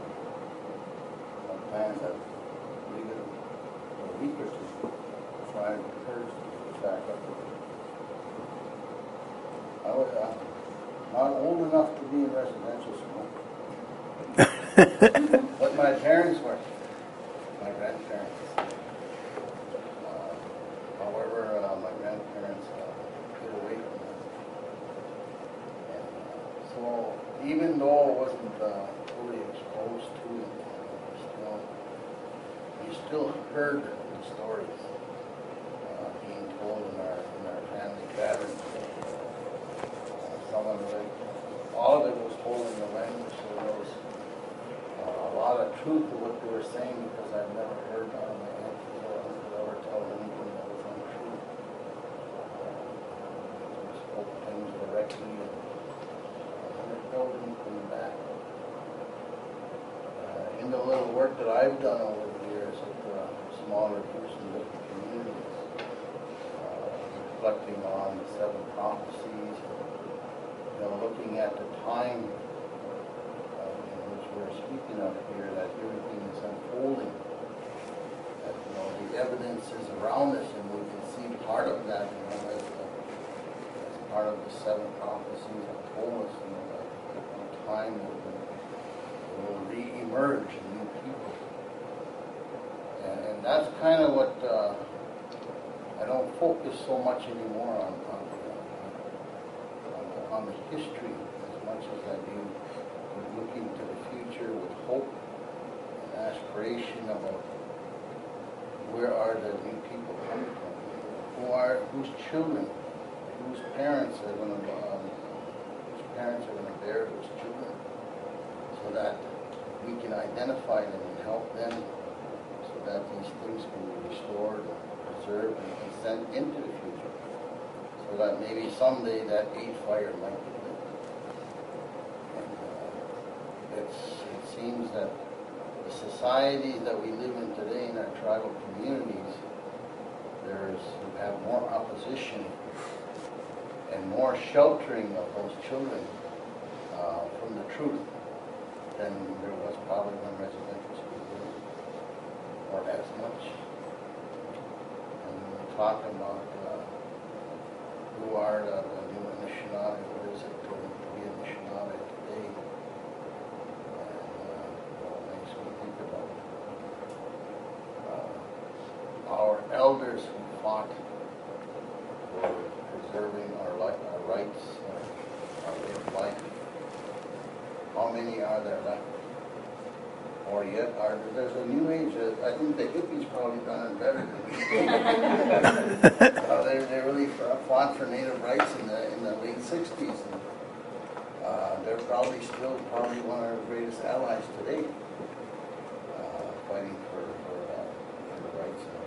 Sometimes I'd read it for a week or two, try and purge it back up. I was, uh, not old enough to be in residential school. <laughs> But my parents were, my grandparents. Uh, However, uh, my grandparents uh, get away from us. And, uh, So even though I wasn't uh, fully exposed to it, uh, still, still heard the stories uh, being told in our, in our family gatherings. Uh, Some of it, all of it was told in the language, so there was uh, a lot of truth to what they were saying because I've never heard of my head ever tell anything that was untrue. We spoke things directly and uh, never told anything back. Uh, In the little work that I've done over the years at uh, smaller groups and different communities, uh, reflecting on the seven prophecies, you know, looking at the time uh, in which we're speaking of here, that everything is unfolding. That, you know, the evidence is around us and we can see part of that, you know, as, uh, as part of the seven prophecies that told us, you know, that in time we will, re-emerge a new people. And, and that's kind of what, uh, I don't focus so much anymore on, on, on, on the history as much as I do looking to the future with hope and aspiration about where are the new people coming from? Who are, whose children, whose parents are going to, um, whose parents are going to bear those children, so that we can identify them and help them, so that these things can be restored, and preserved, and sent into the future, so that maybe someday that eighth fire might be lit. And, uh, it seems that the societies that we live in today in our tribal communities, there's, have more opposition and more sheltering of those children uh, from the truth than there was probably when residential school was, or as much. And we're talking about uh, who are the the new Anishinaabe, is it to be Anishinaabe today? And uh, well, it makes me think about uh, our elders who fought for preserving our li- our rights, uh, our way of life. How many are there left? Or yet, are, there's a new age, uh, I think the hippies probably done it better than we did. Uh, They, they really fought for native rights in the, in the late sixties. Uh, they're probably still probably one of our greatest allies today, uh, fighting for, for, uh, the rights of,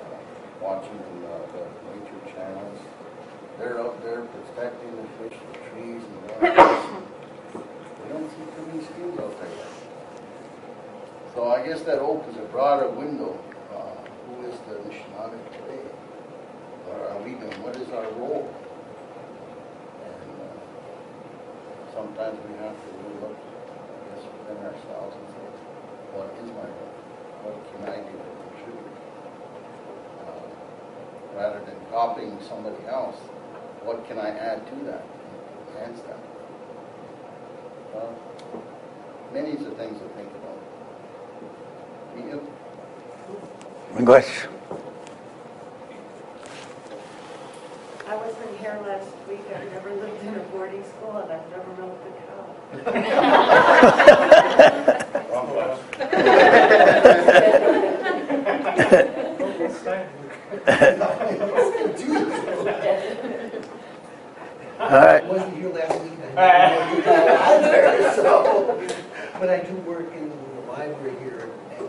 uh, watching the, the nature channels. They're up there protecting the fish, the trees and. We don't see too many skills out there yet. So I guess that opens a broader window. Uh, who is the Anishinaabe today? What are we doing? What is our role? And uh, sometimes we have to I guess, within ourselves and say, what is my role? What can I do to contribute? Uh, rather than copying somebody else, what can I add to that, enhance that? Well, many of the things to think about. You- English. I wasn't here last week, I've never lived in a boarding school, and I've never milked a cow. <laughs> All right. Wasn't here last week. I I'm there, so. But I do work in the library here, and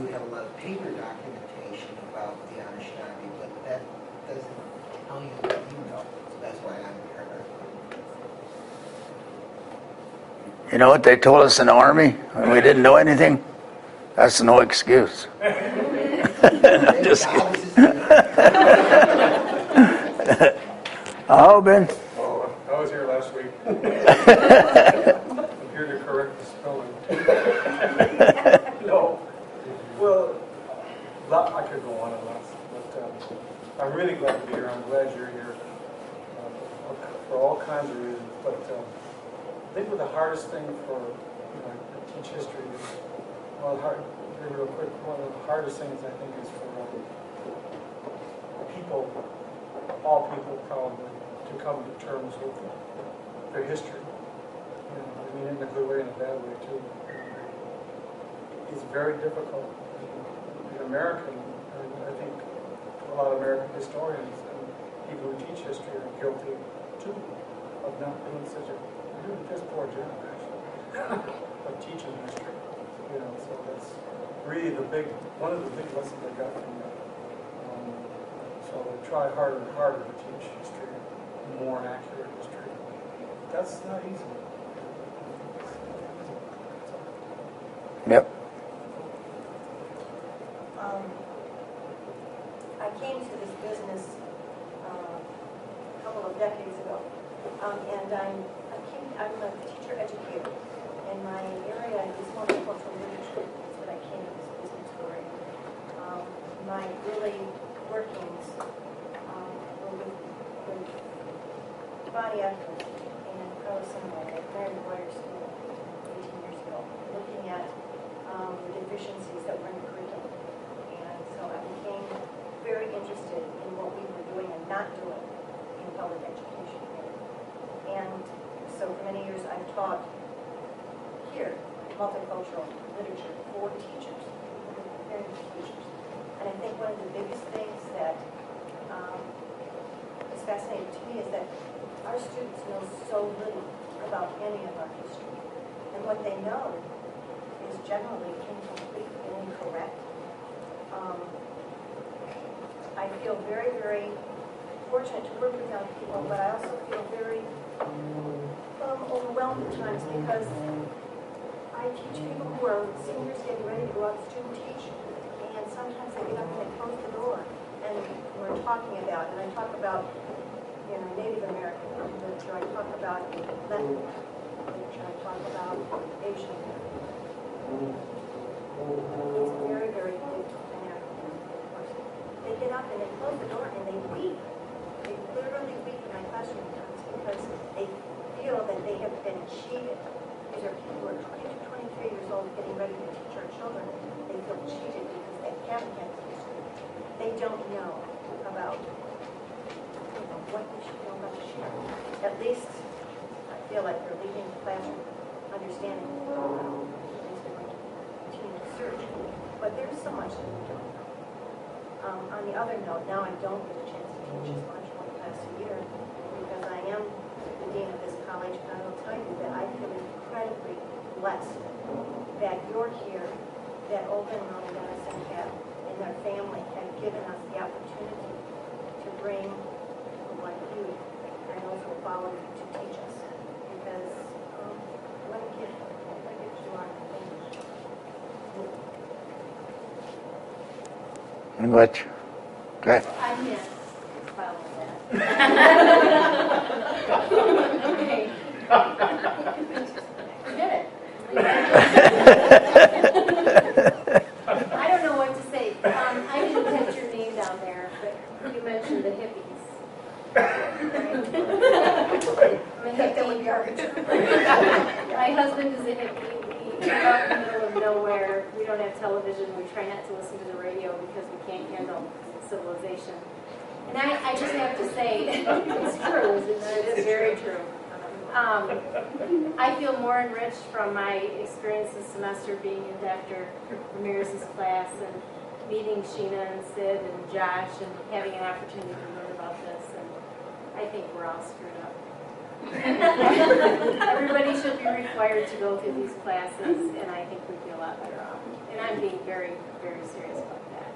we do have a lot of paper documentation about the Anishinaabe, but that doesn't tell you what you know, so that's why I'm here. You know what they told us in the army when we didn't know anything? That's no excuse. <laughs> Just is here. Oh, Ben. Oh, I was here last week. <laughs> I'm here to correct the spelling. <laughs> No, well, lot- I could go on and on, but um, I'm really glad to be here. I'm glad you're here uh, for all kinds of reasons. But um, think the hardest thing for, you know, I teach history is, well, hard, real quick, one of the hardest things I think is for people, all people probably, to come to terms with their history. You know, I mean, in a good way and a bad way too. It's very difficult. An American, I think a lot of American historians and people who teach history are guilty too of not doing such a, piss poor actually of teaching history. You know, so that's really the big, one of the big lessons I got from that. Um, so try harder and harder to teach history, more accurate history. That's not easy. Yep. Um, I came to this business uh, a couple of decades ago, um, and I'm, I came, I'm a teacher educator, and my area is multicultural literature, that's what I came to this business for. Um, My early workings um, were with, with Bonnie Evans and Carlos Sinway at Mary Boyer School 18 years ago, looking at um, the deficiencies that were in the curriculum. And so I became very interested in what we were doing and not doing in public education here. And so for many years, I've taught here multicultural literature for teachers, for preparing for teachers. And I think one of the biggest things that um, is fascinating to me is that our students know so little about any of our history. And what they know is generally incomplete and incorrect. Um, I feel very, very fortunate to work with young people, but I also feel very um, overwhelmed at times because I teach people who are seniors getting ready to go out to student teach, and sometimes they get up and they close the door, and we're talking about, and I talk about, you know, Native American literature, I talk about Latin literature, I talk about Asian. It's very, very African person. They get up and they close the door and they weep. Because they feel that they have been cheated. These are people who are 22, 23 years old getting ready to teach our children. They feel cheated because they haven't had history. They don't know about you know, what they should know about the share. At least I feel like they're leaving the classroom understanding. At least they're going to continue to search. But there's so much that we don't know. Um, on the other note, now I don't get a chance to teach as much one class a year because I am the dean of this college, and I will tell you that I feel incredibly blessed that you're here, that Olga and Mama Dennison have, and their family have given us the opportunity to bring people like you and those who follow you to teach us. Because, um, what a gift, what a gift you are. Thank you. Language. Okay. I can't follow that. <laughs> Okay. Forget it. I don't know what to say. Um, I didn't catch your name down there, but you mentioned the hippies. I'm a hippie. My husband is a hippie. We grew up in the middle of nowhere. We don't have television. We try not to listen to the radio because we can't handle civilization. And I, I just have to say, <laughs> it's true, isn't it? It is very true. Um, I feel more enriched from my experience this semester being in Dr. Ramirez's class and meeting Sheena and Sid and Josh and having an opportunity to learn about this. And I think we're all screwed up. <laughs> Everybody should be required to go through these classes, and I think we'd be a lot better off. And I'm being very, very serious about that.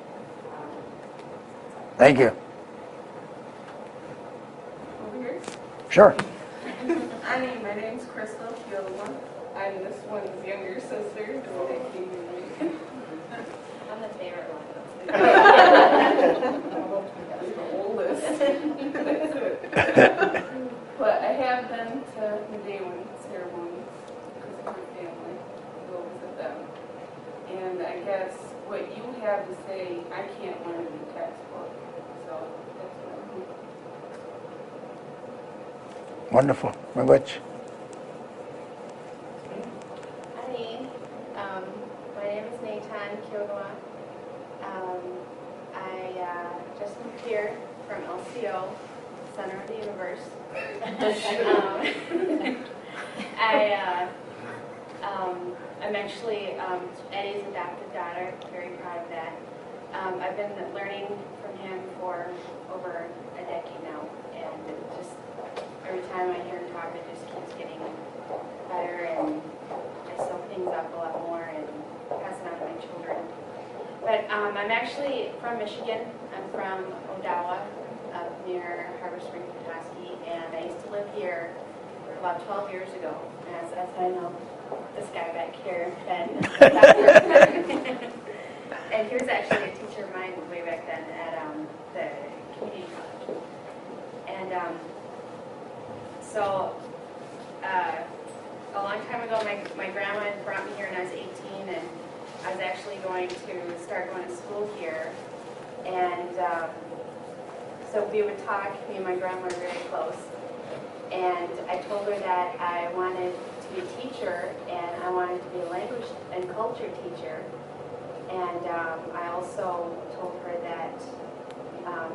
Thank you. Over here. Sure. I mean, my name's Crystal Kioma. I'm this one's younger sister. so they came to me. <laughs> I'm the favorite one. That's the oldest. But I have been to the day one ceremonies because of my family. I go visit them. And I guess what you have to say, I can't learn in the textbook. So that's what I'm Wonderful. Language. Hi, um, my name is Nathan Kyogawa. Um, I uh, just moved here from LCO, Center of the Universe. <laughs> um, <laughs> uh, I'm actually Eddie's adopted daughter, very proud of that. I've been learning from him for over a decade now, every time I hear him talk, it just keeps getting better, and I soak things up a lot more and pass it on to my children. But um, I'm actually from Michigan. I'm from Odawa, up near Harbor Spring, Petoskey, and I used to live here about 12 years ago. As, as I know, this guy back here, Ben. <laughs> and he was actually a teacher of mine way back then at um, the community college. And um, so, uh, a long time ago, my, my grandma brought me here when I was 18, and I was actually going to start going to school here. And um, so we would talk, me and my grandma were very close. And I told her that I wanted to be a teacher, and I wanted to be a language and culture teacher. And um, I also told her that um,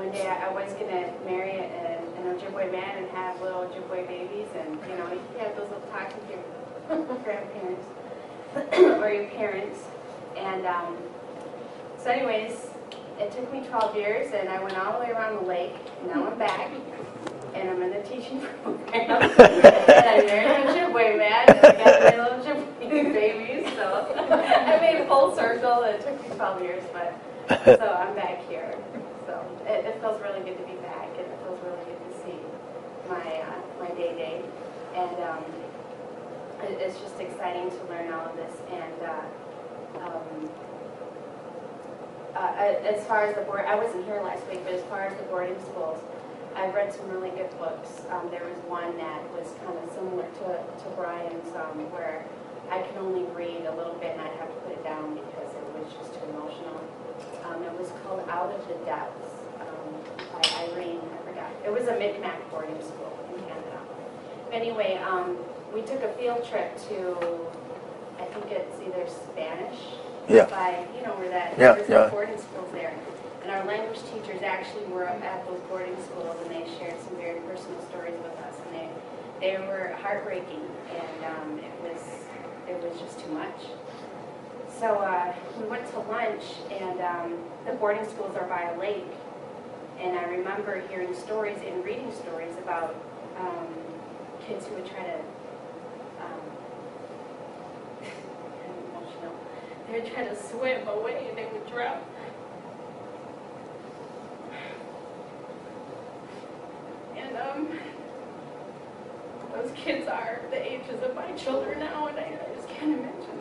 one day I was going to marry a, an Ojibwe man and have little Ojibwe babies, and you know, you have those little talks with your <laughs> grandparents <clears throat> or your parents. And um, so, anyways, it took me 12 years, and I went all the way around the lake. And now I'm back, and I'm in the teaching <laughs> program. and I married an Ojibwe man, and I got my little Ojibwe <laughs> babies. So I made a full circle. It took me 12 years, but so I'm back here. It, it feels really good to be back, and it feels really good to see my uh, my day day. And um, it- it's just exciting to learn all of this. And uh, um, uh, as far as the board, I wasn't here last week, but as far as the boarding schools, I've read some really good books. Um, there was one that was kind of similar to, to Brian's, um, where I could only read a little bit and I'd have to put it down because it was just too emotional. Um, it was called Out of the Depths by Irene, I forgot. It was a Micmac boarding school in Canada. Anyway, um, we took a field trip to, I think it's either Spanish. Yeah. By, you know, where that, Yeah, there's yeah. boarding schools there. And our language teachers actually were up at those boarding schools and they shared some very personal stories with us. And they, they were heartbreaking and um, it was, it was just too much. So uh, we went to lunch and um, the boarding schools are by a lake. And I remember hearing stories and reading stories about um, kids who would try to, um, <laughs> emotional, they would try to swim away and they would drown. And um, those kids are the ages of my children now, and I, I just can't imagine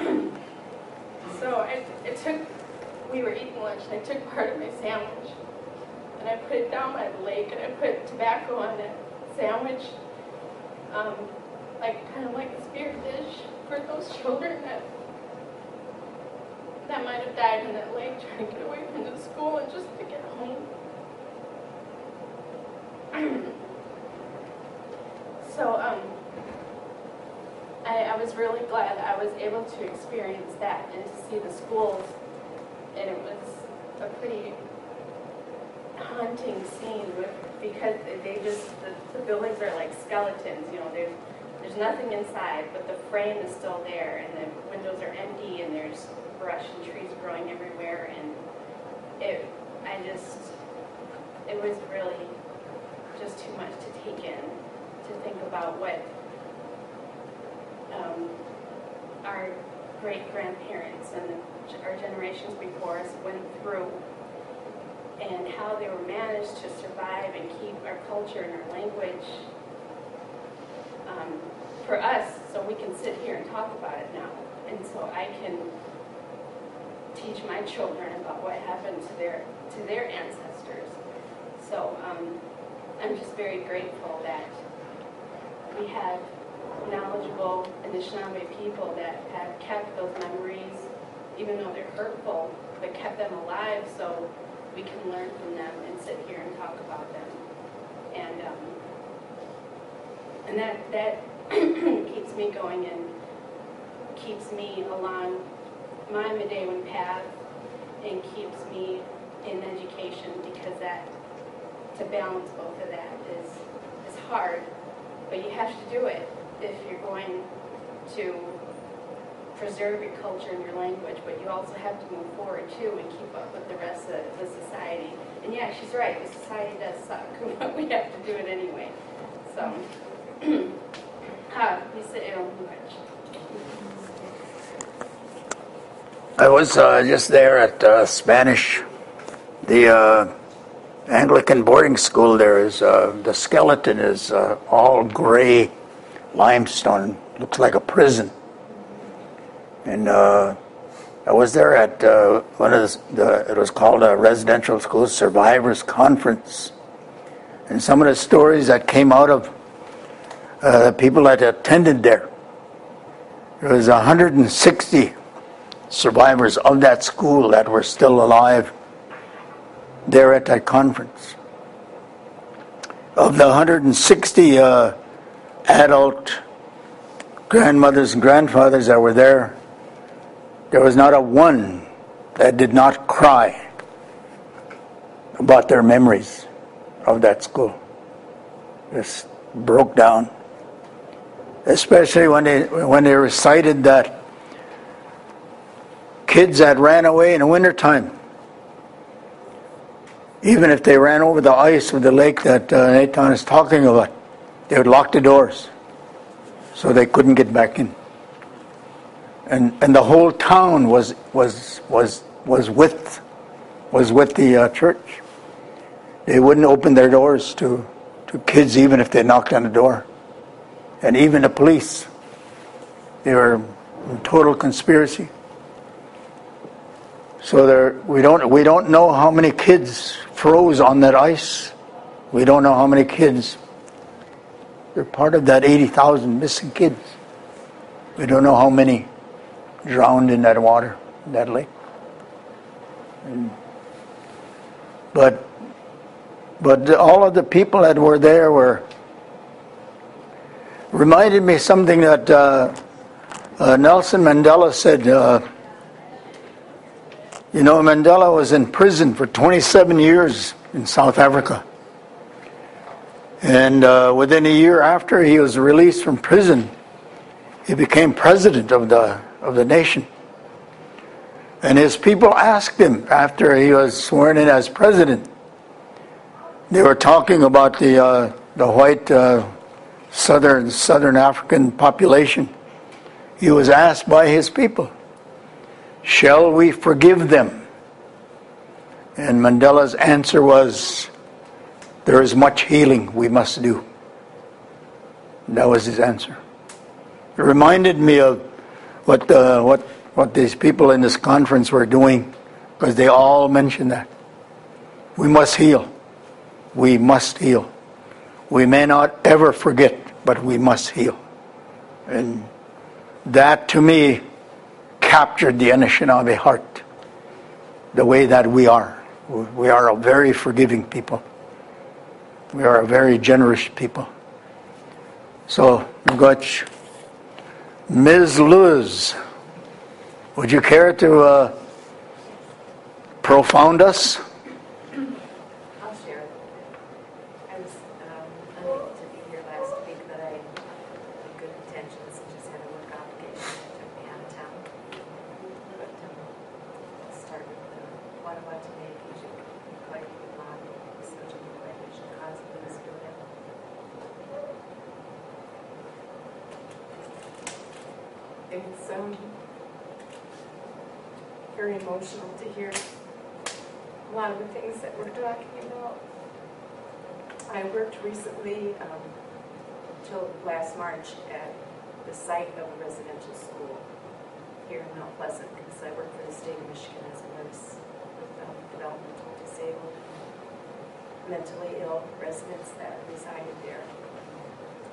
that. <clears throat> so I, it took, we were eating lunch, and I took part of my sandwich, and I put it down the lake, and I put tobacco on that sandwich, um, like kind of like a spirit dish for those children that that might have died in that lake trying to get away from the school and just to get home. so, um, I, I was really glad I was able to experience that and to see the schools. And it was a pretty haunting scene with, because they just, the, the buildings are like skeletons, you know, there's, there's nothing inside, but the frame is still there and the windows are empty and there's brush and trees growing everywhere and it, I just, it was really just too much to take in, to think about what um, our great-grandparents and our generations before us went through and how they were managed to survive and keep our culture and our language um, for us so we can sit here and talk about it now. And so I can teach my children about what happened to their to their ancestors. So um, I'm just very grateful that we have knowledgeable Anishinaabe people that have kept those memories, even though they're hurtful, but kept them alive so we can learn from them and sit here and talk about them. And um, and that that <clears throat> keeps me going and keeps me along my Midewiwin path and keeps me in education because that to balance both of that is is hard, but you have to do it if you're going to preserve your culture and your language, but you also have to move forward too and keep up with the rest of the society. And yeah, she's right, the society does suck, <laughs> but we have to do it anyway. So, ah, <clears throat> you said, much. I was uh, just there at uh, Spanish, the uh, Anglican boarding school. There is uh, the skeleton is uh, all gray limestone, looks like a prison. And uh, I was there at uh, one of the, the, it was called a residential school survivors conference, and some of the stories that came out of uh, the people that attended there. There was 160 survivors of that school that were still alive there at that conference. Of the 160 uh, adult grandmothers and grandfathers that were there, there was not a one that did not cry about their memories of that school. Just broke down. Especially when they when they recited that kids that ran away in the wintertime, even if they ran over the ice of the lake that uh, Nathan is talking about, they would lock the doors so they couldn't get back in. And and the whole town was was was was with was with the uh, church. They wouldn't open their doors to to kids even if they knocked on the door. And even the police, they were in total conspiracy. So there, we don't we don't know how many kids froze on that ice. We don't know how many kids. They're part of that 80,000 missing kids. We don't know how many drowned in that water, that lake. And, but but all of the people that were there were reminded me something that uh, uh, Nelson Mandela said. Uh, you know, Mandela was in prison for 27 years in South Africa. And uh, within a year after he was released from prison, he became president of the, of the nation. And his people asked him after he was sworn in as president, they were talking about the, uh, the white uh, southern, southern African population. He was asked by his people, Shall we forgive them? And Mandela's answer was, There is much healing we must do. That was his answer. It reminded me of what, uh, what, what these people in this conference were doing, because they all mentioned that. We must heal. We must heal. We may not ever forget, but we must heal. And that to me captured the Anishinaabe heart the way that we are. We are a very forgiving people. We are a very generous people. So, Goch, Ms. Luz, would you care to uh, profound us? I'll share. I was um, unable to be here last week, but I had good intentions and just had a work obligation that took me out of town. But um, I'll start with the Watawatame Asian Collective Body, Social Organization, Cause of Louis Building. It's um, very emotional to hear a lot of the things that we're talking about. I worked recently, um, till last March, at the site of a residential school here in Mount Pleasant, because I work for the state of Michigan as a nurse with um, developmental disabled, mentally ill residents that resided there.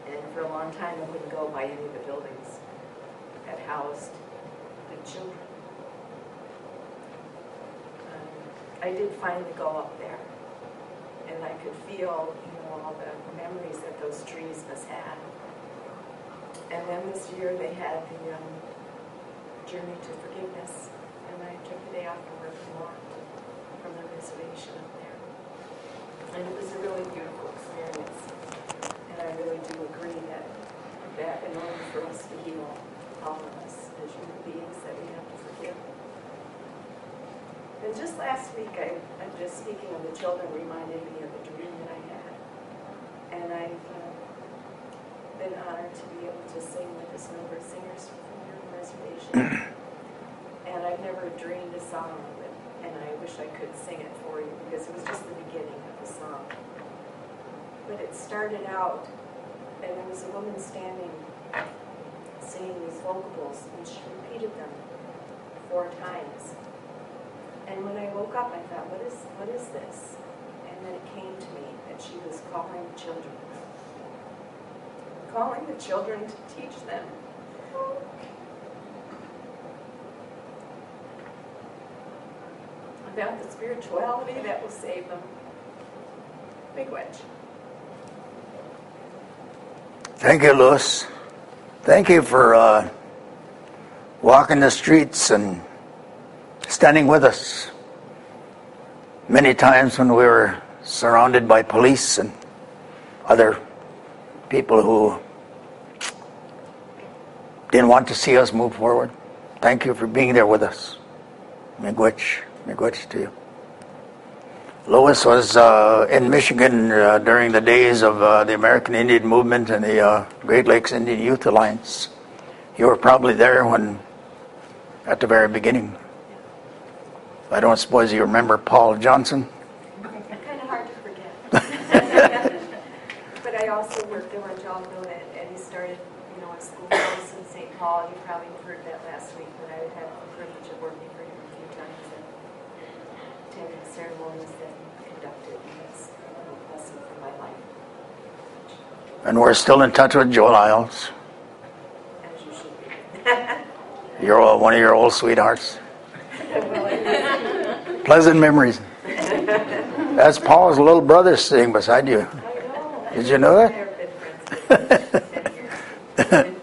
And for a long time, I wouldn't go by any of the buildings that housed the children. Um, I did finally go up there, and I could feel, you know, all the memories that those trees must have. And then this year, they had the um, Journey to Forgiveness, and I took the day off and walked from the reservation. And it was a really beautiful experience, and I really do agree that, that in order for us to heal, all of us as human beings, that we have to forgive. And just last week, I, I'm just speaking of the children, reminded me of a dream that I had. And I've uh, been honored to be able to sing with this number of singers from your reservation. <coughs> and I've never dreamed a song and I wish I could sing it for you because it was just the beginning But it started out, and there was a woman standing singing these vocables, and she repeated them four times. And when I woke up, I thought, what is, what is this? And then it came to me that she was calling the children. Calling the children to teach them. About the spirituality that will save them. Big. Thank you, Louis. Thank you for uh, walking the streets and standing with us. Many times when we were surrounded by police and other people who didn't want to see us move forward. Thank you for being there with us. Miigwech, miigwech to you. Lois was uh, in Michigan uh, during the days of uh, the American Indian Movement and the uh, Great Lakes Indian Youth Alliance. You were probably there when, at the very beginning. I don't suppose you remember Paul Johnson. It's Kind of hard to forget. <laughs> <laughs> But I also worked in Johnville and and he started, you know, a schoolhouse in St. Paul. You probably heard that last week, but I had the privilege of working for him a few times and attending ceremonies that he conducted. And that's a blessing for my life, And we're still in touch with Joel Lyles. as <laughs> you should be. You're all- one of your old sweethearts. Well, it is- Pleasant memories. That's Paul's little brother sitting beside you. Did you know that? I've been friends for 10 years.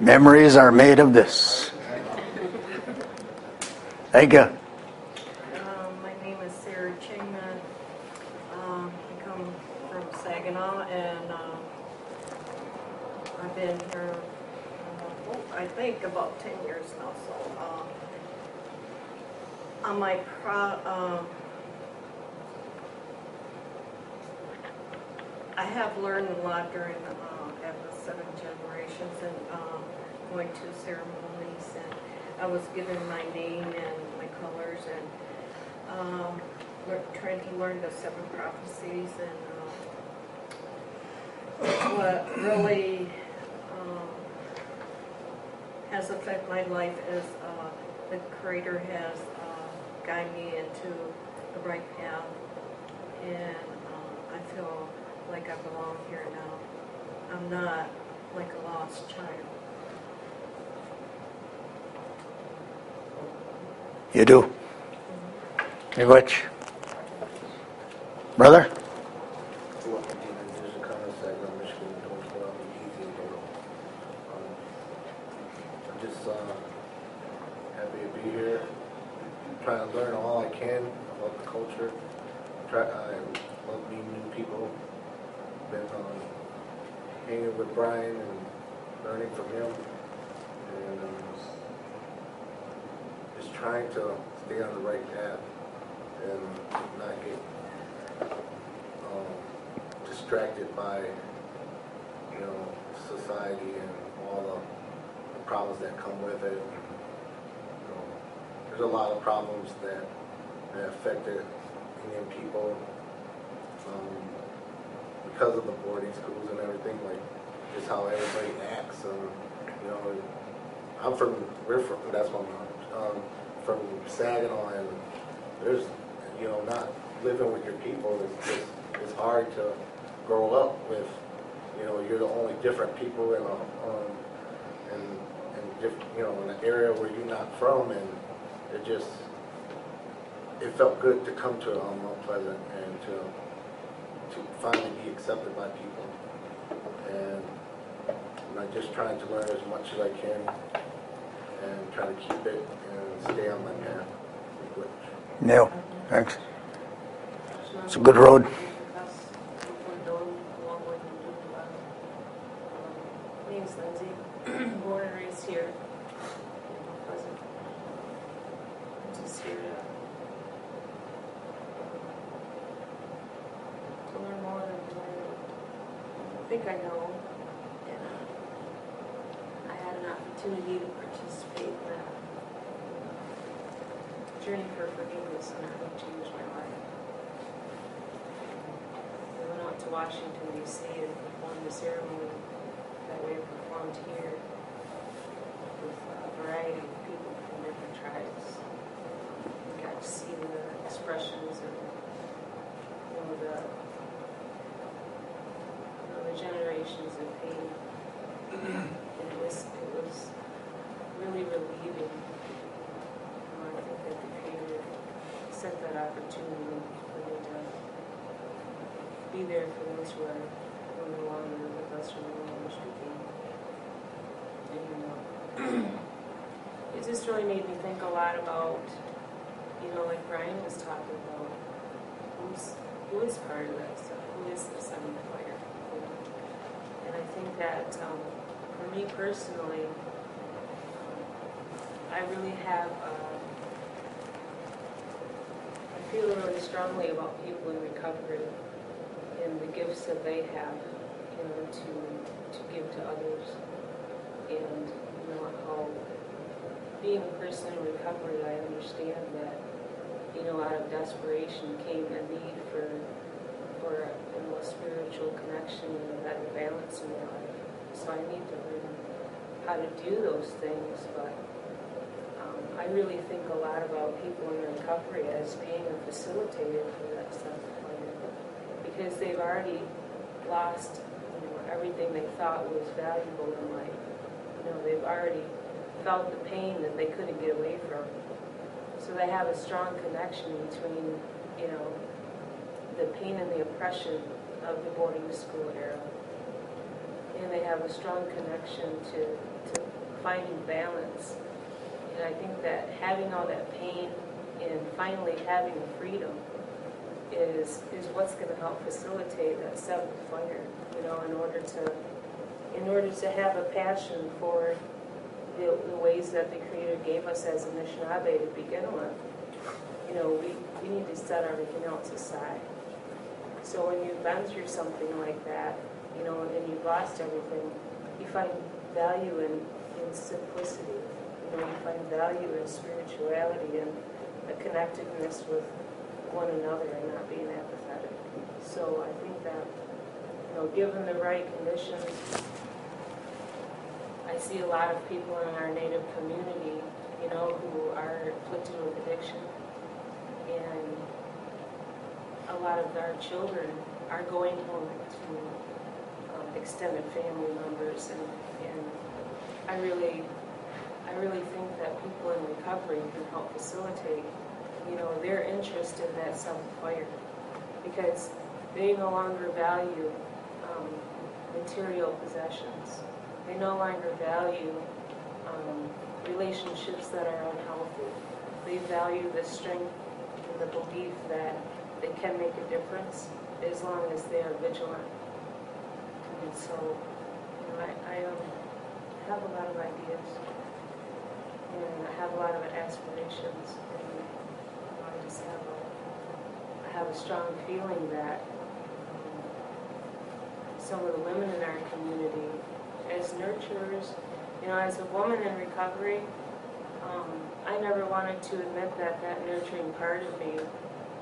Memories are made of this. Thank you. Um, My name is Sarah Chingman. Um, I come from Saginaw and uh, I've been here, uh, oh, I think about 10 years now, so. uh, On my pro, um, I have learned a lot during, uh, at the seven generations and um, going to ceremonies and I was given my name and my colors and um, trying to learn the seven prophecies and uh, what really um, has affected my life as uh, the Creator has uh, guided me into the right path and um, I feel like I belong here now. I'm not like a lost child. You do. You which? Brother? I'm just uh, happy to be here. Trying to learn all I can about the culture. Try, I love meeting new people. Been um, hanging with Brian and learning from him. And um, just trying to stay on the right path and not get um, distracted by, you know, society and all the, the problems that come with it. You know, there's a lot of problems that, that affected Indian people um, because of the boarding schools and everything, like just how everybody acts. And, you know, I'm from, we're from, that's my mom, um, from Saginaw, and there's, you know, not living with your people is just, it's hard to grow up with, you know, you're the only different people in a, um, in, in diff, you know, in an area where you're not from, and it just, it felt good to come to um, Mount Pleasant and to, to finally be accepted by people. And I'm just trying to learn as much as I can and try to keep it and stay on my path. Which Neil, thanks. It's a good road. My name's Lindsay, born and raised here. in Mount Pleasant. I'm just here to to learn more than I I know. And uh, I had an opportunity to participate in that journey for forgiveness and it changed my life. We went out to Washington DC and performed the ceremony that we performed here with a variety of people from different tribes. We got to see the expressions and, you know, the, you know, the generations of pain. And it was, it was really relieving. Um, I think that the Creator me to be there for those who are no longer with us or no longer speaking. And uh, <clears throat> it just really made me think a lot about, you know, like Brian was talking about, who's who is part of this, who is the seventh player. You know? And I think that um, for me personally, I really have. Uh, feel really strongly about people in recovery and the gifts that they have, you know, to to give to others, and you know how being a person in recovery, I understand that you know out of desperation came a need for for a spiritual connection and a better balance in their life. So I need to learn how to do those things, but I really think a lot about people in recovery as being a facilitator for that stuff. Because they've already lost, you know, everything they thought was valuable in life. You know, they've already felt the pain that they couldn't get away from. So they have a strong connection between, you know, the pain and the oppression of the boarding school era. And they have a strong connection to, to finding balance. And I think that having all that pain and finally having the freedom is, is what's going to help facilitate that seventh fire, you know, in order to, in order to have a passion for the, the ways that the Creator gave us as a Anishinaabe to begin with. You know, we, we need to set everything else aside. So when you've been through something like that, you know, and you've lost everything, you find value in, in simplicity. You know, find value in spirituality and a connectedness with one another and not being apathetic. So I think that, you know, given the right conditions, I see a lot of people in our native community, you know, who are afflicted with addiction. And a lot of our children are going home to um, extended family members and, and I really, really think that people in recovery can help facilitate, you know, their interest in that seventh fire because they no longer value um, material possessions. They no longer value um, relationships that are unhealthy. They value the strength and the belief that they can make a difference as long as they are vigilant. And so, you know, I, I um, have a lot of ideas and I have a lot of aspirations. And I just have a, I have a strong feeling that um, some of the women in our community, as nurturers, you know, as a woman in recovery, um, I never wanted to admit that that nurturing part of me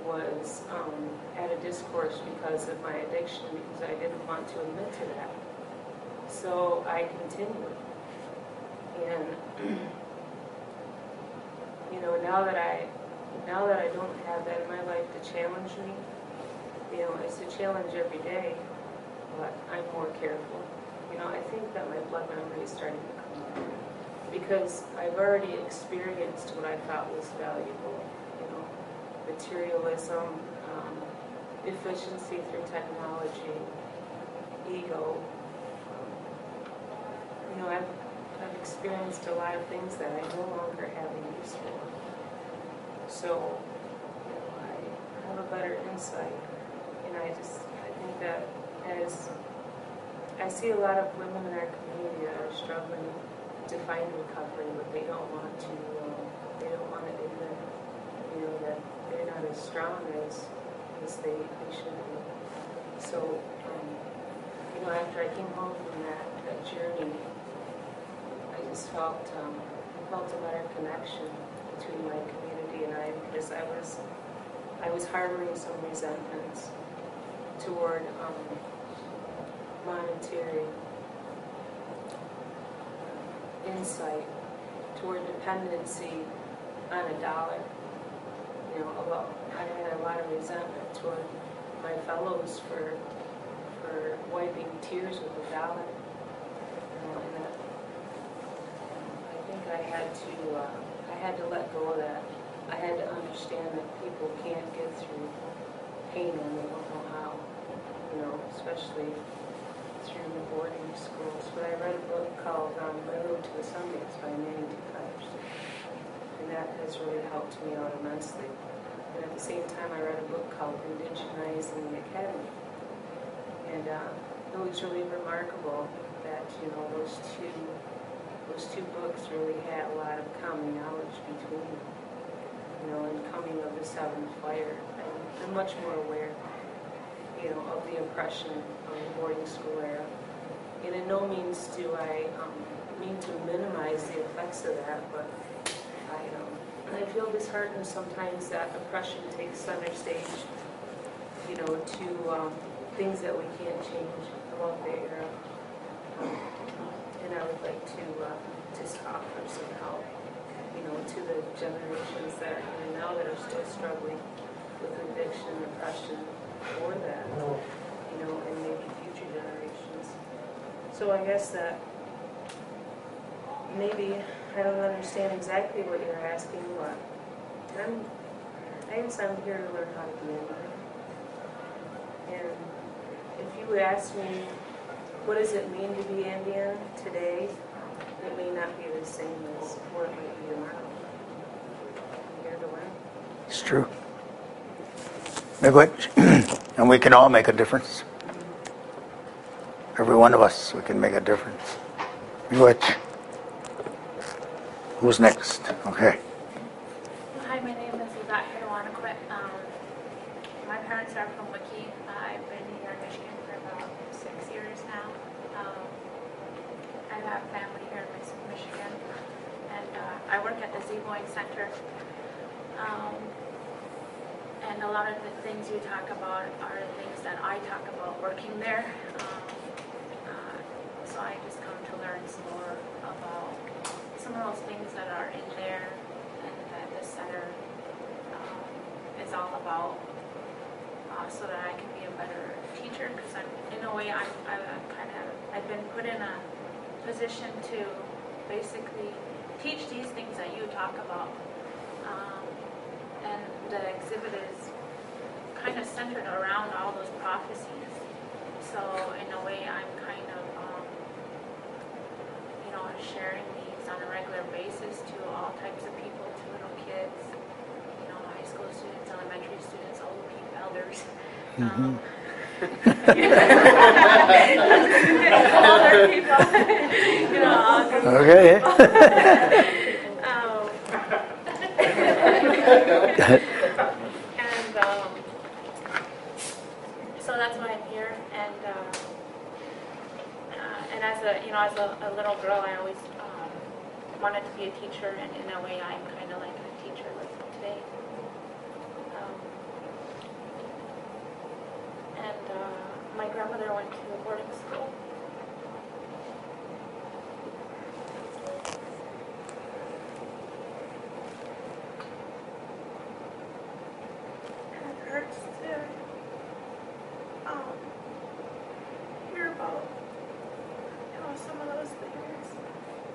was um, at a discourse because of my addiction, because I didn't want to admit to that. So I continued. And, <clears throat> you know, now that I, now that I don't have that in my life to challenge me, you know, it's a challenge every day, but I'm more careful. You know, I think that my blood memory is starting to come back because I've already experienced what I thought was valuable, you know, materialism, um, efficiency through technology, ego. You know, I've, I've experienced a lot of things that I no longer have a use for. So, I have a better insight, and I just, I think that as I see a lot of women in our community that are struggling to find recovery, but they don't want to, um, they don't want to admit, you know, that they're not as strong as, as they, they should be. So, um, you know, after I came home from that, that journey, I just felt, um, I felt a better connection between my community and I, because I was, I was harboring some resentments toward, um, monetary insight toward dependency on a dollar. You know, a lot, I had a lot of resentment toward my fellows for for wiping tears with a dollar. You know, and I think I had to uh, I had to let go of that. I had to understand that people can't get through pain when they don't know how. You know, especially through the boarding schools, but I read a book called um, to the Sundance by Manny Patterson. And that has really helped me out immensely. And at the same time, I read a book called Indigenizing the Academy. And uh, it was really remarkable that, you know, those two, those two books really had a lot of common knowledge between them. You know, and coming of the seventh fire, I'm, I'm much more aware you know, of the oppression of the boarding school era. And in no means do I um, mean to minimize the effects of that, but I, um, I feel disheartened sometimes that oppression takes center stage, you know, to um, things that we can't change about the era. Um, And I would like to uh, just offer some help, to the generations that are here now that are still struggling with addiction, depression, or that, you know, and maybe future generations. So I guess that maybe I don't understand exactly what you're asking, but I'm, I guess I'm here to learn how to be Indian. And if you would ask me, what does it mean to be Indian today? It may not be the same as what it might be tomorrow. I'm here to learn. It's true. <clears throat> And we can all make a difference. Every one of us, we can make a difference. Who's next? Okay. Hi, my name is Yvette Hirwanakwit. Um, my parents are from Wiki. I've been here in Michigan for about six years now. Um, I have family here in Mich- Michigan, and uh, I work at the Ziibiwing Center. Um, and a lot of the things you talk about are things that I talk about working there. Um, uh, so I just come to learn some more about some of those things that are in there and that the center um, is all about, uh, so that I can be a better teacher. Because in a way, I'm, I'm kind of, I've been put in a position to basically teach these things that you talk about. Um, and the exhibit is kind of centered around all those prophecies. So in a way, I'm kind of, um, you know, sharing these on a regular basis to all types of people, to little kids, you know, high school students, elementary students, old people, elders. Um, <laughs> older people, <laughs> you know, all kinds of Okay. um, <laughs> and um, so that's why I'm here. And uh, uh, and as a you know as a, a little girl, I always um, wanted to be a teacher, and in a way, I'm kind of like a teacher today. Um, and uh, my grandmother went to boarding school. And it hurts to um, hear about, you know, some of those things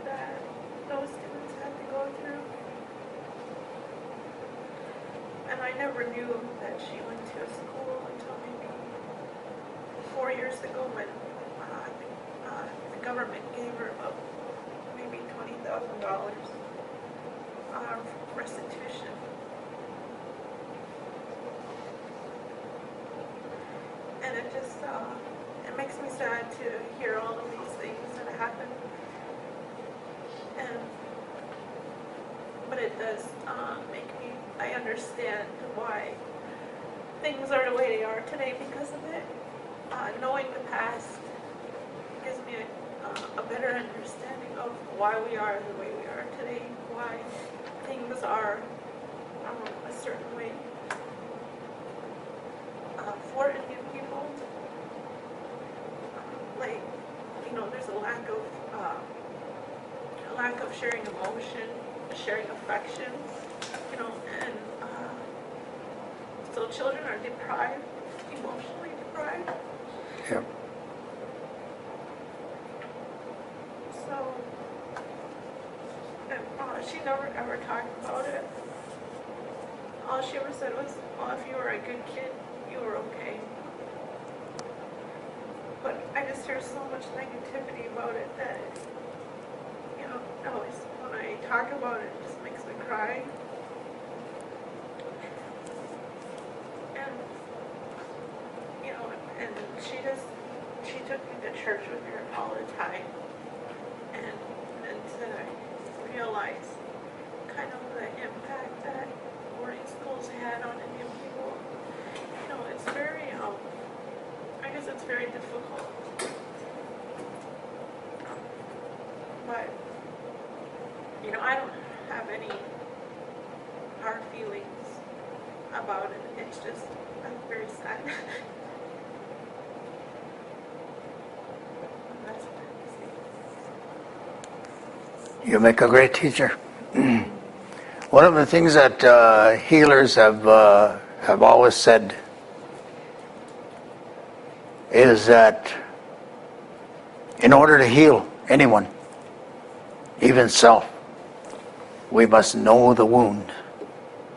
that those students had to go through. And I never knew that she went to a school until maybe four years ago when uh, uh, the government gave her about maybe twenty thousand dollars uh, restitution. And it just, uh, it makes me sad to hear all of these things that happen. And, but it does, uh, make me, I understand why things are the way they are today because of it. Uh, knowing the past gives me a, uh, a better understanding of why we are the way we are today, why things are, um, a certain way uh, for Indian people. Like, you know, there's a lack of, uh, a lack of sharing emotion, sharing affection, you know, and, uh, children are deprived, emotionally deprived. Yep. So, and, uh, she never ever talked about it. All she ever said was, well, if you were a good kid, you were okay. But I just hear so much negativity about it that, you know, always when I talk about it, it just makes me cry. And, you know, and she just, she took me to church with her all the time. And, and to realize kind of the impact that boarding schools had on Indian people. You know, it's very, um, I guess it's very difficult. But, you know, I don't have any hard feelings about it. It's just, I'm very sad. <laughs> You make a great teacher. <clears throat> One of the things that uh, healers have uh, have always said is that in order to heal anyone, even self, we must know the wound.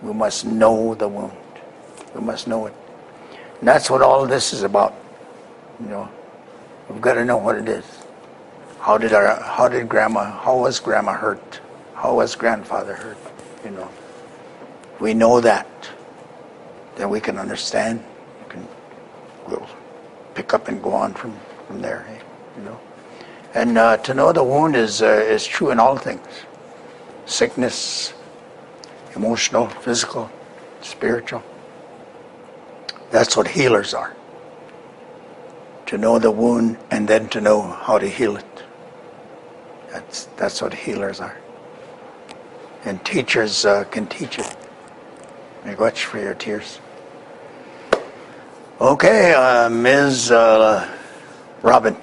We must know the wound. We must know it. And that's what all this is about. You know, we've got to know what it is. How did our how did grandma how was grandma hurt? How was grandfather hurt? You know. We know that. Then we can understand. We can we'll pick up and go on from, from there. eh, You know. And uh, to know the wound is uh, is true in all things. Sickness, emotional, physical, spiritual. That's what healers are. To know the wound and then to know how to heal it. That's, that's what healers are. And teachers uh, can teach it. Miigwech for your tears. Okay, uh, Ms. Uh, Robin.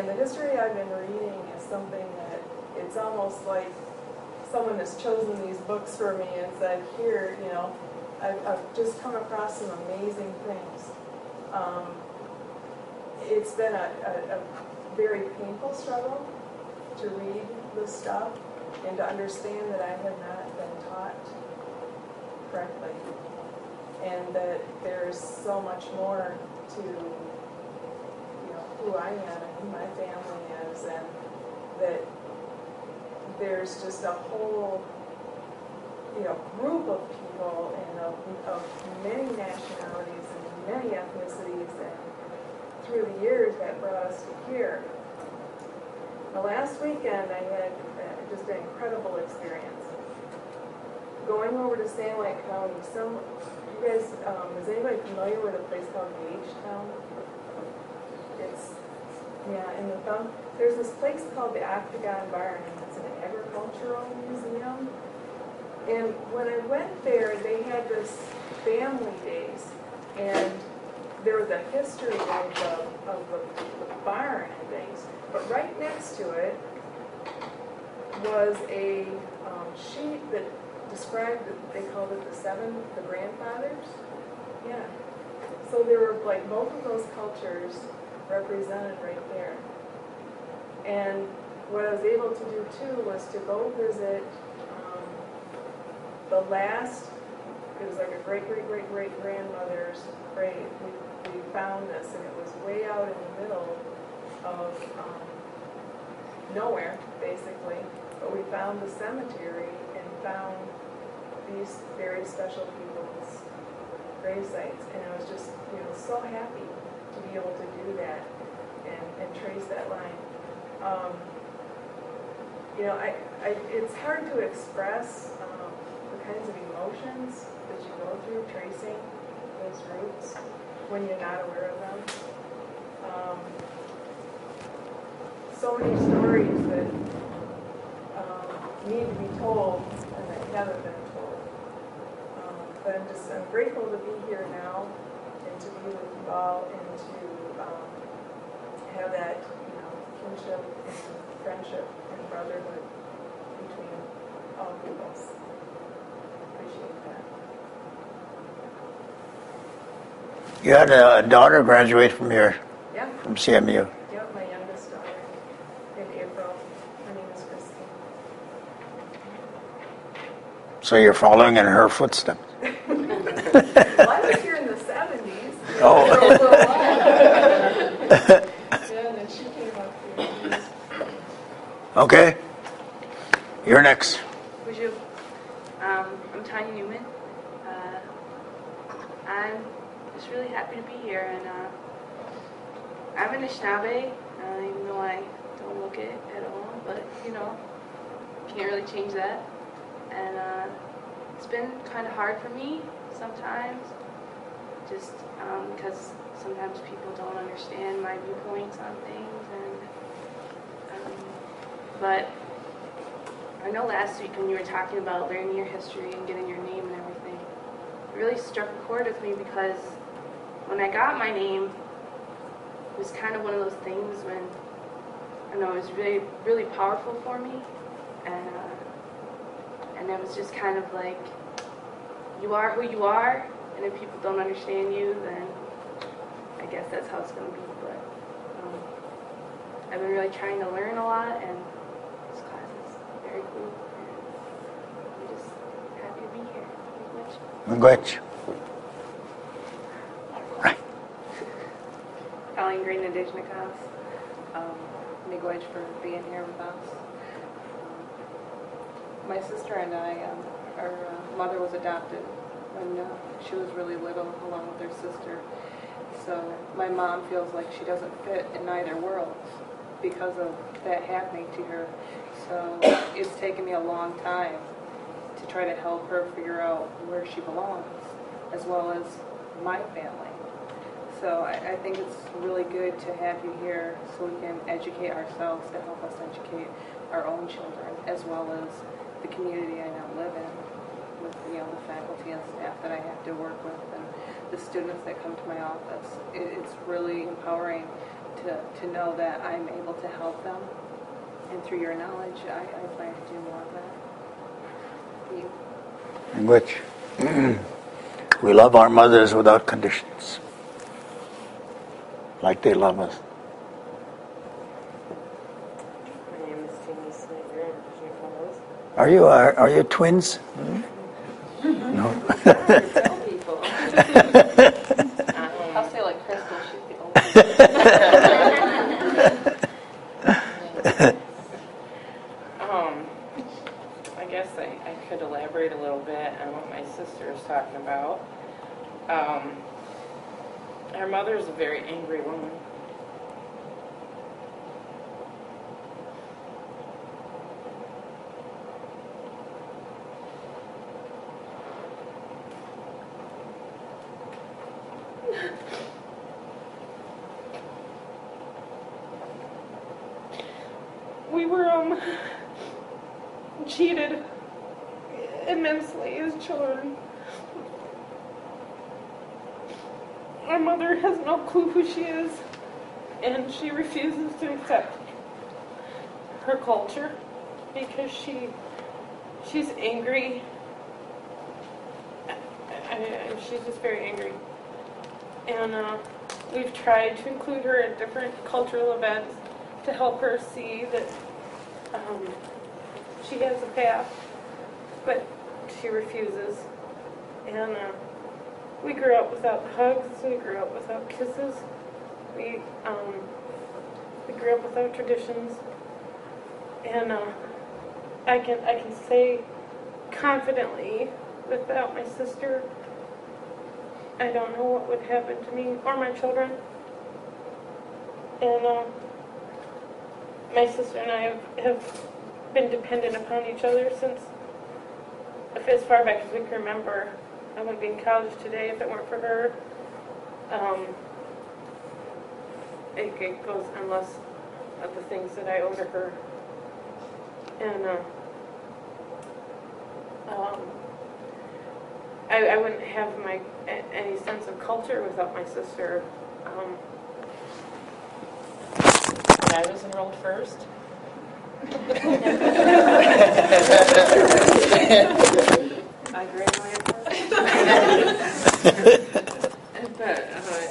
And the history I've been reading is something that it's almost like someone has chosen these books for me and said, here, you know, I've, I've just come across some amazing things. Um, it's been a, a, a very painful struggle to read this stuff and to understand that I have not been taught correctly. And that there's so much more to, who I am and who my family is and that there's just a whole, you know, group of people and of, of many nationalities and many ethnicities and through the years that brought us to here. The last weekend, I had uh, just an incredible experience. Going over to Sanilac County, some, you guys, um, is anybody familiar with a place called Gagetown? Yeah, in the thumb, there's this place called the Octagon Barn, and it's an agricultural museum. And when I went there, they had this family days, and there was a history of the, of the, the barn and things. But right next to it was a um, sheet that described, the- they called it the seven, the grandfathers. Yeah. So there were like both of those cultures represented right there. And what I was able to do too was to go visit um, the last, it was like a great, great, great, great grandmother's grave. We, we found this and it was way out in the middle of um, nowhere, basically. But we found the cemetery and found these very special people's grave sites. And I was just, you know, so happy be able to do that and, and trace that line. Um, you know, I, I, it's hard to express um, the kinds of emotions that you go through tracing those roots when you're not aware of them. Um, so many stories that um, need to be told and that haven't been told. Um, but I'm just I'm grateful to be here now be with you all and to um, have that you know kinship and friendship and brotherhood between all peoples. Appreciate that. You had a daughter graduate from here, Yeah. from CMU. Yep, my youngest daughter in April. Her name is Christine. So you're following in her footsteps. <laughs> Well, I was here in the seventies. Oh. <laughs> Okay. You're next. Would you? Um, I'm Tanya Newman. Uh, I'm just really happy to be here, and uh, I'm an Anishinaabe, uh, even though I don't look it at all. But you know, can't really change that. And uh, it's been kind of hard for me sometimes, just um, because sometimes people don't understand my viewpoints on things, and um, but I know last week when you were talking about learning your history and getting your name and everything, it really struck a chord with me because when I got my name, it was kind of one of those things when I know it was really really powerful for me, and uh, and it was just kind of like you are who you are, and if people don't understand you, then I guess that's how it's going to be. But um, I've been really trying to learn a lot and this class is very cool. and I'm just happy to be here. You much. <laughs> Colleen Green Indigenous, um, Miigwech for being here with us. Um, My sister and I, um, our uh, mother was adopted when she was really little, along with her sister. So my mom feels like she doesn't fit in either world because of that happening to her. So it's taken me a long time to try to help her figure out where she belongs, as well as my family. So I, I think it's really good to have you here so we can educate ourselves to help us educate our own children, as well as the community I now live in, with you know the faculty and staff that I have to work with, and the students that come to my office. It, it's really empowering to, to know that I'm able to help them, and through your knowledge, I, I plan to do more of that. You. which <clears throat> we love our mothers without conditions. Like they love us. My name is Jamie Snyder, I'm Are you are, are you twins? Mm-hmm. No. <laughs> <laughs> Tell people. I'll say like Crystal, she's the oldest. Um, I guess I, I could elaborate a little bit on what my sister is talking about. Um, her mother is a very angry woman. we were um cheated immensely as children. Our mother has no clue who she is, and she refuses to accept her culture because she she's angry. She's just very angry, and uh, we've tried to include her in different cultural events to help her see that um, she has a path, but she refuses. And uh, we grew up without hugs. We grew up without kisses. We um, we grew up without traditions. And uh, I can I can say confidently without my sister, I don't know what would happen to me or my children. And uh, my sister and I have, have been dependent upon each other since as far back as we can remember. I wouldn't be in college today if it weren't for her. Um, it, it goes unless of the things that I owe to her. And uh, um, I, I wouldn't have my a- any sense of culture without my sister. Um, I was enrolled first. I graduated first. <laughs> But, uh,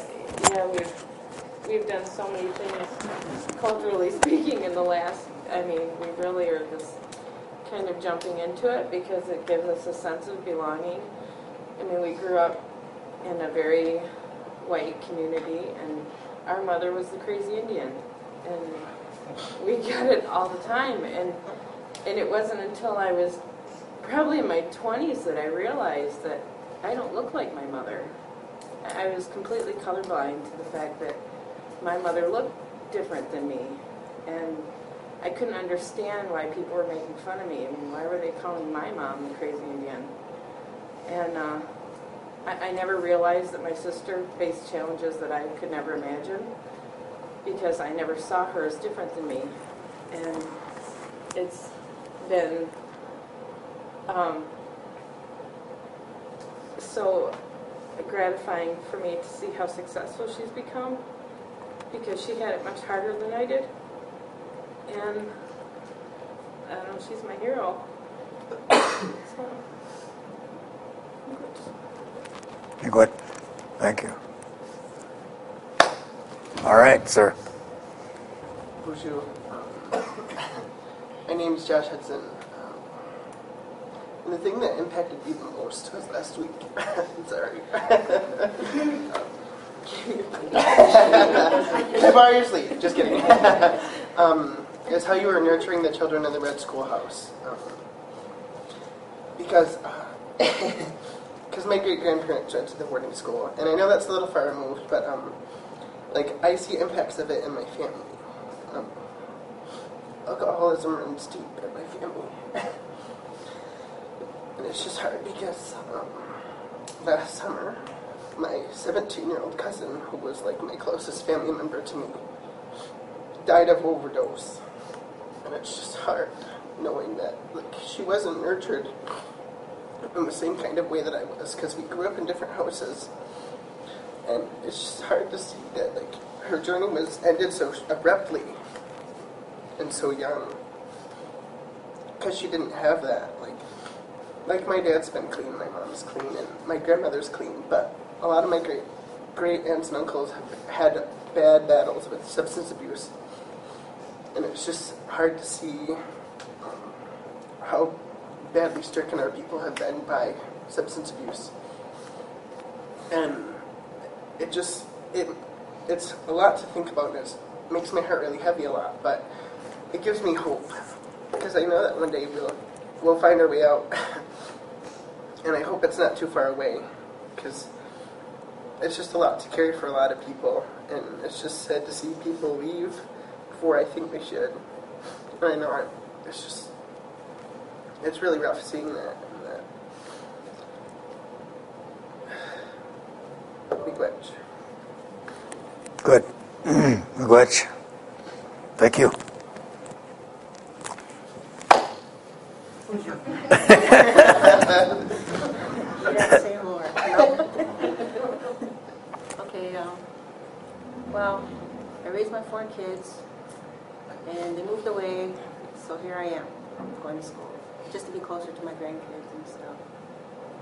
yeah, we've, we've done so many things culturally speaking in the last, I mean, we really are just kind of jumping into it because it gives us a sense of belonging. I mean, we grew up in a very white community and our mother was the crazy Indian. And we <laughs> got it all the time. And, and it wasn't until I was probably in my 20s that I realized that I don't look like my mother. I was completely colorblind to the fact that my mother looked different than me. And I couldn't understand why people were making fun of me. I mean, why were they calling my mom the crazy Indian? And uh, I, I never realized that my sister faced challenges that I could never imagine because I never saw her as different than me. And it's been um, so gratifying for me to see how successful she's become because she had it much harder than I did. And I don't know, she's my hero. so, You're good. Thank you. All right, sir. Bonjour. My name is Josh Hudson. Um, And the thing that impacted me the most was last week. <laughs> Sorry. Can I borrow your sleeve? Just kidding. <laughs> um, is how you were nurturing the children in the Red Schoolhouse. Um, because <laughs> because my great grandparents went to the boarding school, and I know that's a little far removed, but um, like I see impacts of it in my family. Um, alcoholism runs deep in my family, <laughs> and it's just hard because um, last summer, my 17-year-old cousin, who was like my closest family member to me, died of overdose, and it's just hard knowing that like she wasn't nurtured in the same kind of way that I was because we grew up in different houses. And it's just hard to see that like her journey was ended so abruptly and so young because she didn't have that like like my dad's been clean, my mom's clean, and my grandmother's clean, but a lot of my great great aunts and uncles have had bad battles with substance abuse, and it's just hard to see um, how badly stricken our people have been by substance abuse. And it just it it's a lot to think about. It makes my heart really heavy a lot, but it gives me hope because I know that one day we'll we'll find our way out, <laughs> and I hope it's not too far away because it's just a lot to carry for a lot of people, and it's just sad to see people leave before I think we should. And I know it, it's just it's really rough seeing that. And that. <sighs> Miigwech. Good. <clears throat> Miigwech. Thank you. You gotta say more. Okay, um, well, I raised my four kids, and they moved away, so here I am, going to school, just to be closer to my grandkids and stuff.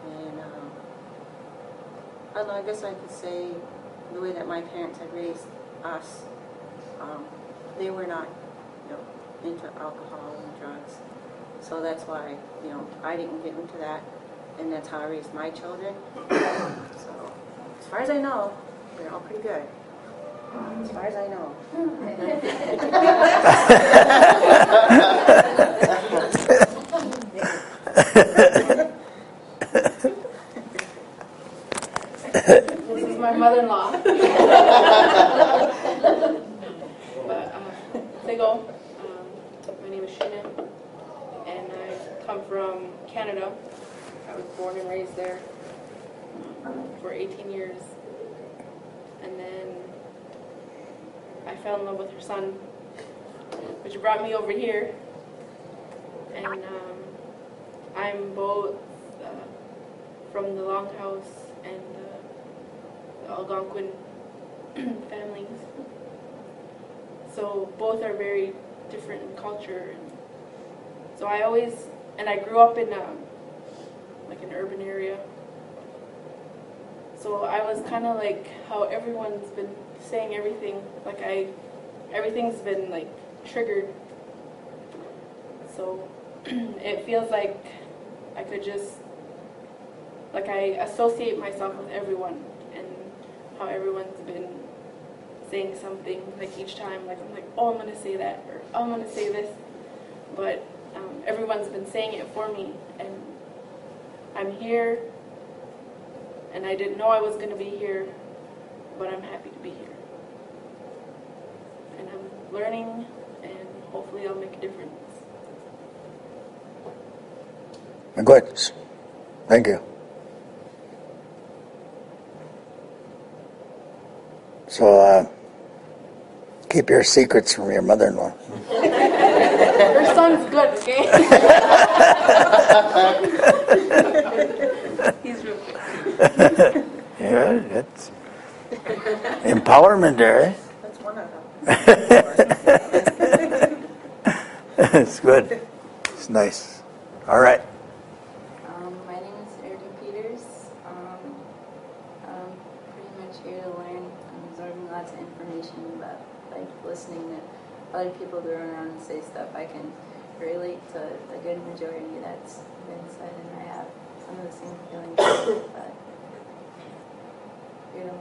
And, um, I don't know, I guess I could say the way that my parents had raised us, um, they were not, you know, into alcohol and drugs. So that's why, you know, I didn't get into that, and that's how I raised my children. <coughs> So, as far as I know, they're all pretty good. As far as I know. <laughs> This is my mother-in-law. but uh, say go. Um, my name is Sheena, and I come from Canada. I was born and raised there for 18 years, and then I fell in love with her son, which brought me over here. And um, I'm both uh, from the Longhouse and uh, the Algonquin <clears throat> families. So both are very different in culture. And So I always, and I grew up in um, like an urban area. So I was kind of like how everyone's been saying everything. Like I, everything's been like triggered. So <clears throat> it feels like I could just, like I associate myself with everyone and how everyone's been saying something like each time. Like I'm like, oh, I'm gonna say that or oh, I'm gonna say this, but um, everyone's been saying it for me, and I'm here, and I didn't know I was gonna be here, but I'm happy to be here, and I'm learning, and hopefully I'll make a difference. Good. Thank you. So, uh, keep your secrets from your mother-in-law. Her son's good, okay? <laughs> He's real good. yeah, that's empowerment there. Eh? That's one of them. <laughs> it's good. It's nice. All right. Um, my name is Erica Peters. Um, I'm pretty much here to learn. I'm absorbing lots of information, but like listening to other people go around and say stuff, I can relate to the good majority that's been said, and I have some of the same feelings. <coughs> but to learn.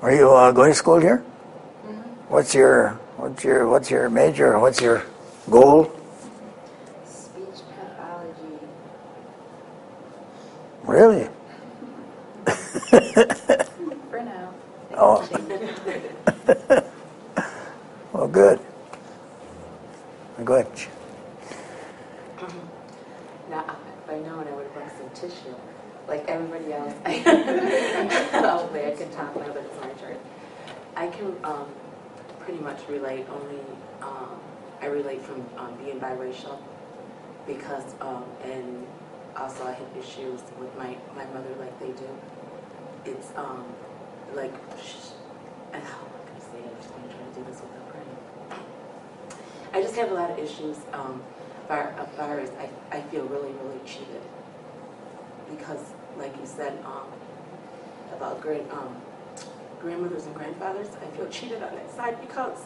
Are you uh, going to school here? Mhm. What's your what's your what's your major? What's your goal? Speech pathology. Really? <laughs> For now. Oh. <laughs> well, good. Good. Now, if I known, I would have brought some tissue, like everybody else. <laughs> Hopefully, I can talk now that it's my turn. I can um, pretty much relate only, um, I relate from um, being biracial because, um, and also I have issues with my, my mother like they do. It's um, like, and how am I going to say it? I'm just going to try to do this without crying. I just have a lot of issues. Um, far, as far as I, I feel really, really cheated. Because, like you said, um, about great um, grandmothers and grandfathers, I feel cheated on that side because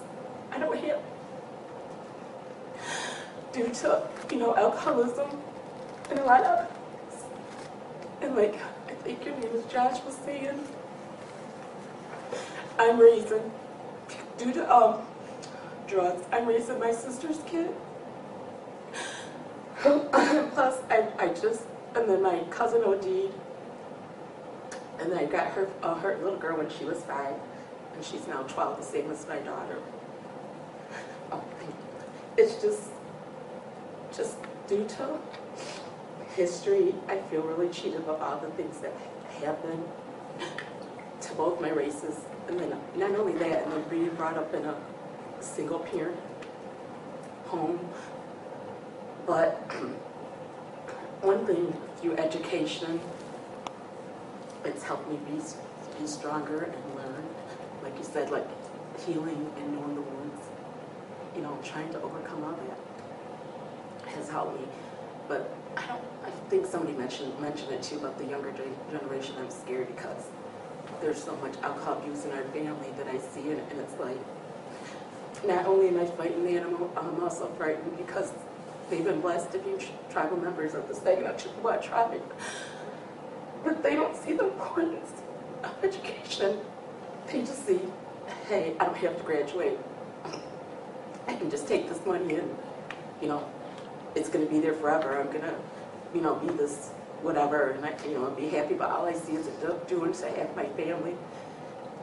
I don't hear due to, you know, alcoholism and a lot of. And like, I think your name is Josh was saying, I'm raising, due to um, drugs, I'm raising my sister's kid. <gasps> Plus, I, I just, and then my cousin OD'd. And I got her, uh, her little girl when she was five, and she's now 12, the same as my daughter. Oh. It's just, just due to history, I feel really cheated about all the things that happened to both my races. And then not only that, and then being brought up in a single parent home. But <clears throat> one thing through education, it's helped me be, be stronger and learn. Like you said, like healing and knowing the wounds. You know, trying to overcome all that has helped me. But I don't. I think somebody mentioned mentioned it too about the younger generation. I'm scared because there's so much alcohol abuse in our family that I see, and, and it's like not only am I fighting the animal, I'm also frightened because they've been blessed to be tribal members of the Saginaw Chippewa tribe. but they don't see the importance of education. They just see, hey, I don't have to graduate. I can just take this money and, you know, it's going to be there forever. I'm going to, you know, be this whatever, and I, you know, be happy. But all I see is a doing to have my family,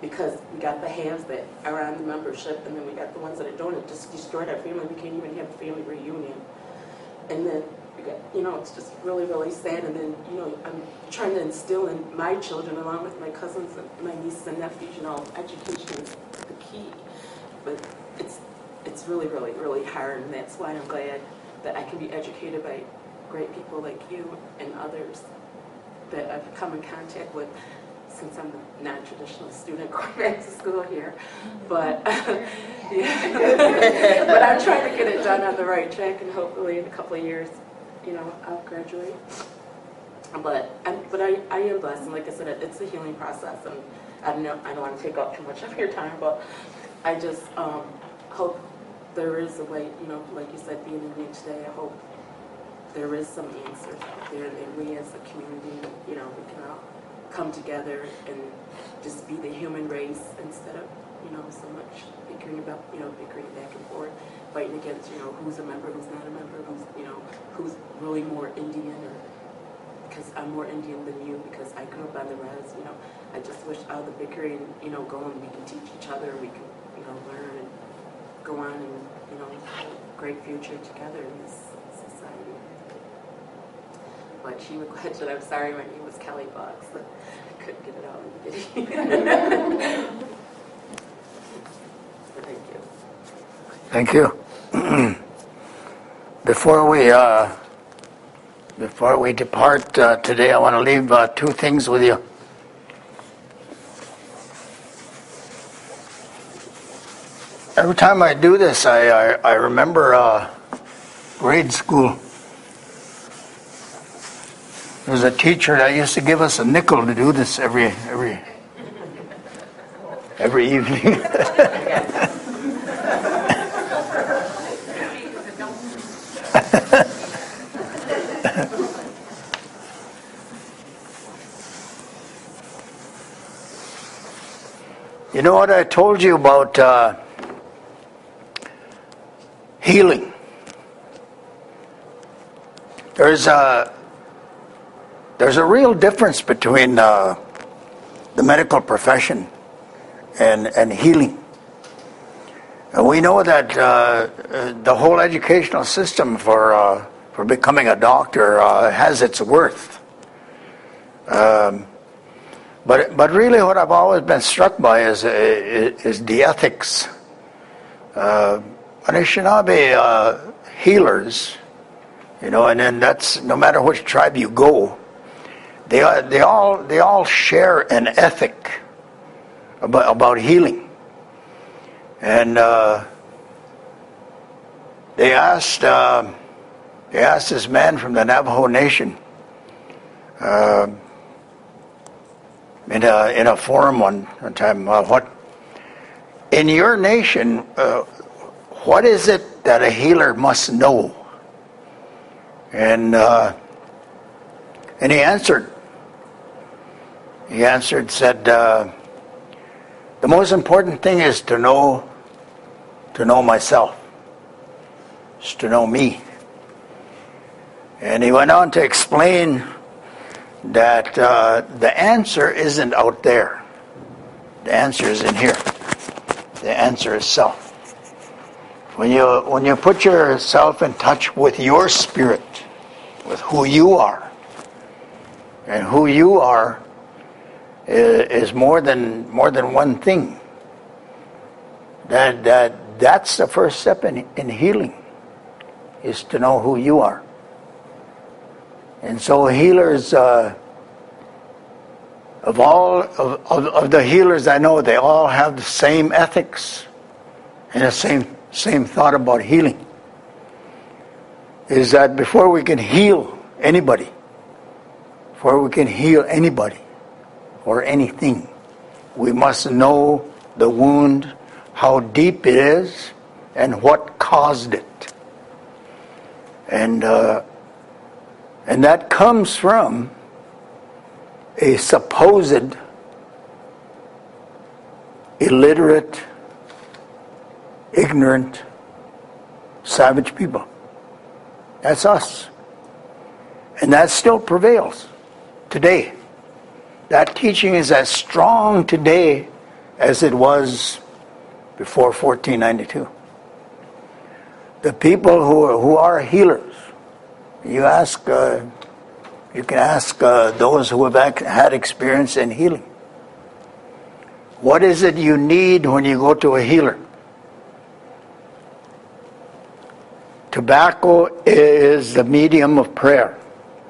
because we got the hands that are on the membership, and then we got the ones that are doing it. Just destroyed our family. We can't even have a family reunion. And then got, you know, it's just really, really sad. And then, you know, I'm trying to instill in my children, along with my cousins and my nieces and nephews, you know, education is the key. But it's it's really, really, really hard, and that's why I'm glad that I can be educated by great people like you and others that I've come in contact with since I'm a non-traditional student <laughs> going back to school here. But, <laughs> yeah. <laughs> but I'm trying to get it done on the right track, and hopefully in a couple of years, you know, I'll graduate. But I'm, but I, I am blessed, and like I said, it's a healing process, and I don't know, I don't want to take up too much of your time, but I just um, hope there is a way, you know, like you said, being in here today, I hope there is some answers out there, and we as a community, you know, we can come together and just be the human race instead of, you know, so much bickering about, you know, bickering back and forth, fighting against, you know, who's a member, who's not a member, who's, you know, who's really more Indian or because I'm more Indian than you because I grew up on the res, you know. I just wish all the bickering, you know, go and we can teach each other, we can, you know, learn and go on and, you know, have a great future together in this. But she I'm sorry, my name was Kelly but <laughs> I couldn't get it out in the beginning. <laughs> Thank you. Thank you. <clears throat> before we, uh, before we depart uh, today, I want to leave uh, two things with you. Every time I do this, I, I, I remember uh, grade school. There was a teacher that used to give us a nickel to do this every every every evening. <laughs> you know what I told you about uh, healing? There's a there's a real difference between uh, the medical profession and and healing. And we know that uh, the whole educational system for uh, for becoming a doctor uh, has its worth. Um, but but really, what I've always been struck by is is, is the ethics. Uh, Anishinaabe uh, healers, you know, and then that's no matter which tribe you go, they they all they all share an ethic about about healing. And uh, they asked uh, they asked this man from the Navajo Nation uh, in a in a forum one, one time, uh, what in your nation, uh, what is it that a healer must know? And uh, and he answered. He answered, said, the most important thing is to know to know myself, is to know me. And he went on to explain that uh, the answer isn't out there. The answer is in here. The answer is self. When you when you put yourself in touch with your spirit, with who you are, and who you are is more than more than one thing. That that that's the first step in, in healing, is to know who you are. And so healers, uh, of all of, of, of, the healers I know, they all have the same ethics and the same same thought about healing. Is that before we can heal anybody, before we can heal anybody or anything, we must know the wound how deep it is and what caused it. And, uh, and that comes from a supposed illiterate, ignorant, savage people. That's us. And that still prevails today. That teaching is as strong today as it was before 1492. The people who are, who are healers, you ask, uh, you can ask uh, those who have had experience in healing. What is it you need when you go to a healer? Tobacco is the medium of prayer,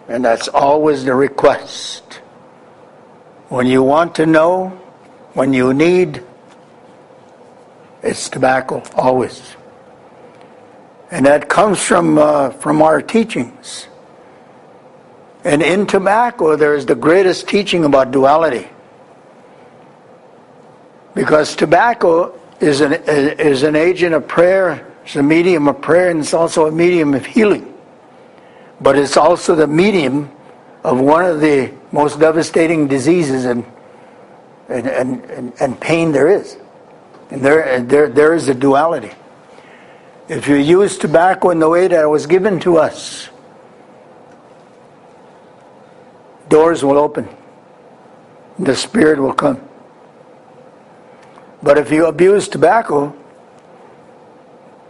and that's always the request. When you want to know, when you need, it's tobacco, always. And that comes from, uh, from our teachings. And in tobacco, there is the greatest teaching about duality. Because tobacco is an, is an agent of prayer, it's a medium of prayer, and it's also a medium of healing. But it's also the medium of one of the most devastating diseases and, and, and, and, pain there is. And there, there, there is a duality. If you use tobacco in the way that it was given to us, doors will open. The Spirit will come. But if you abuse tobacco,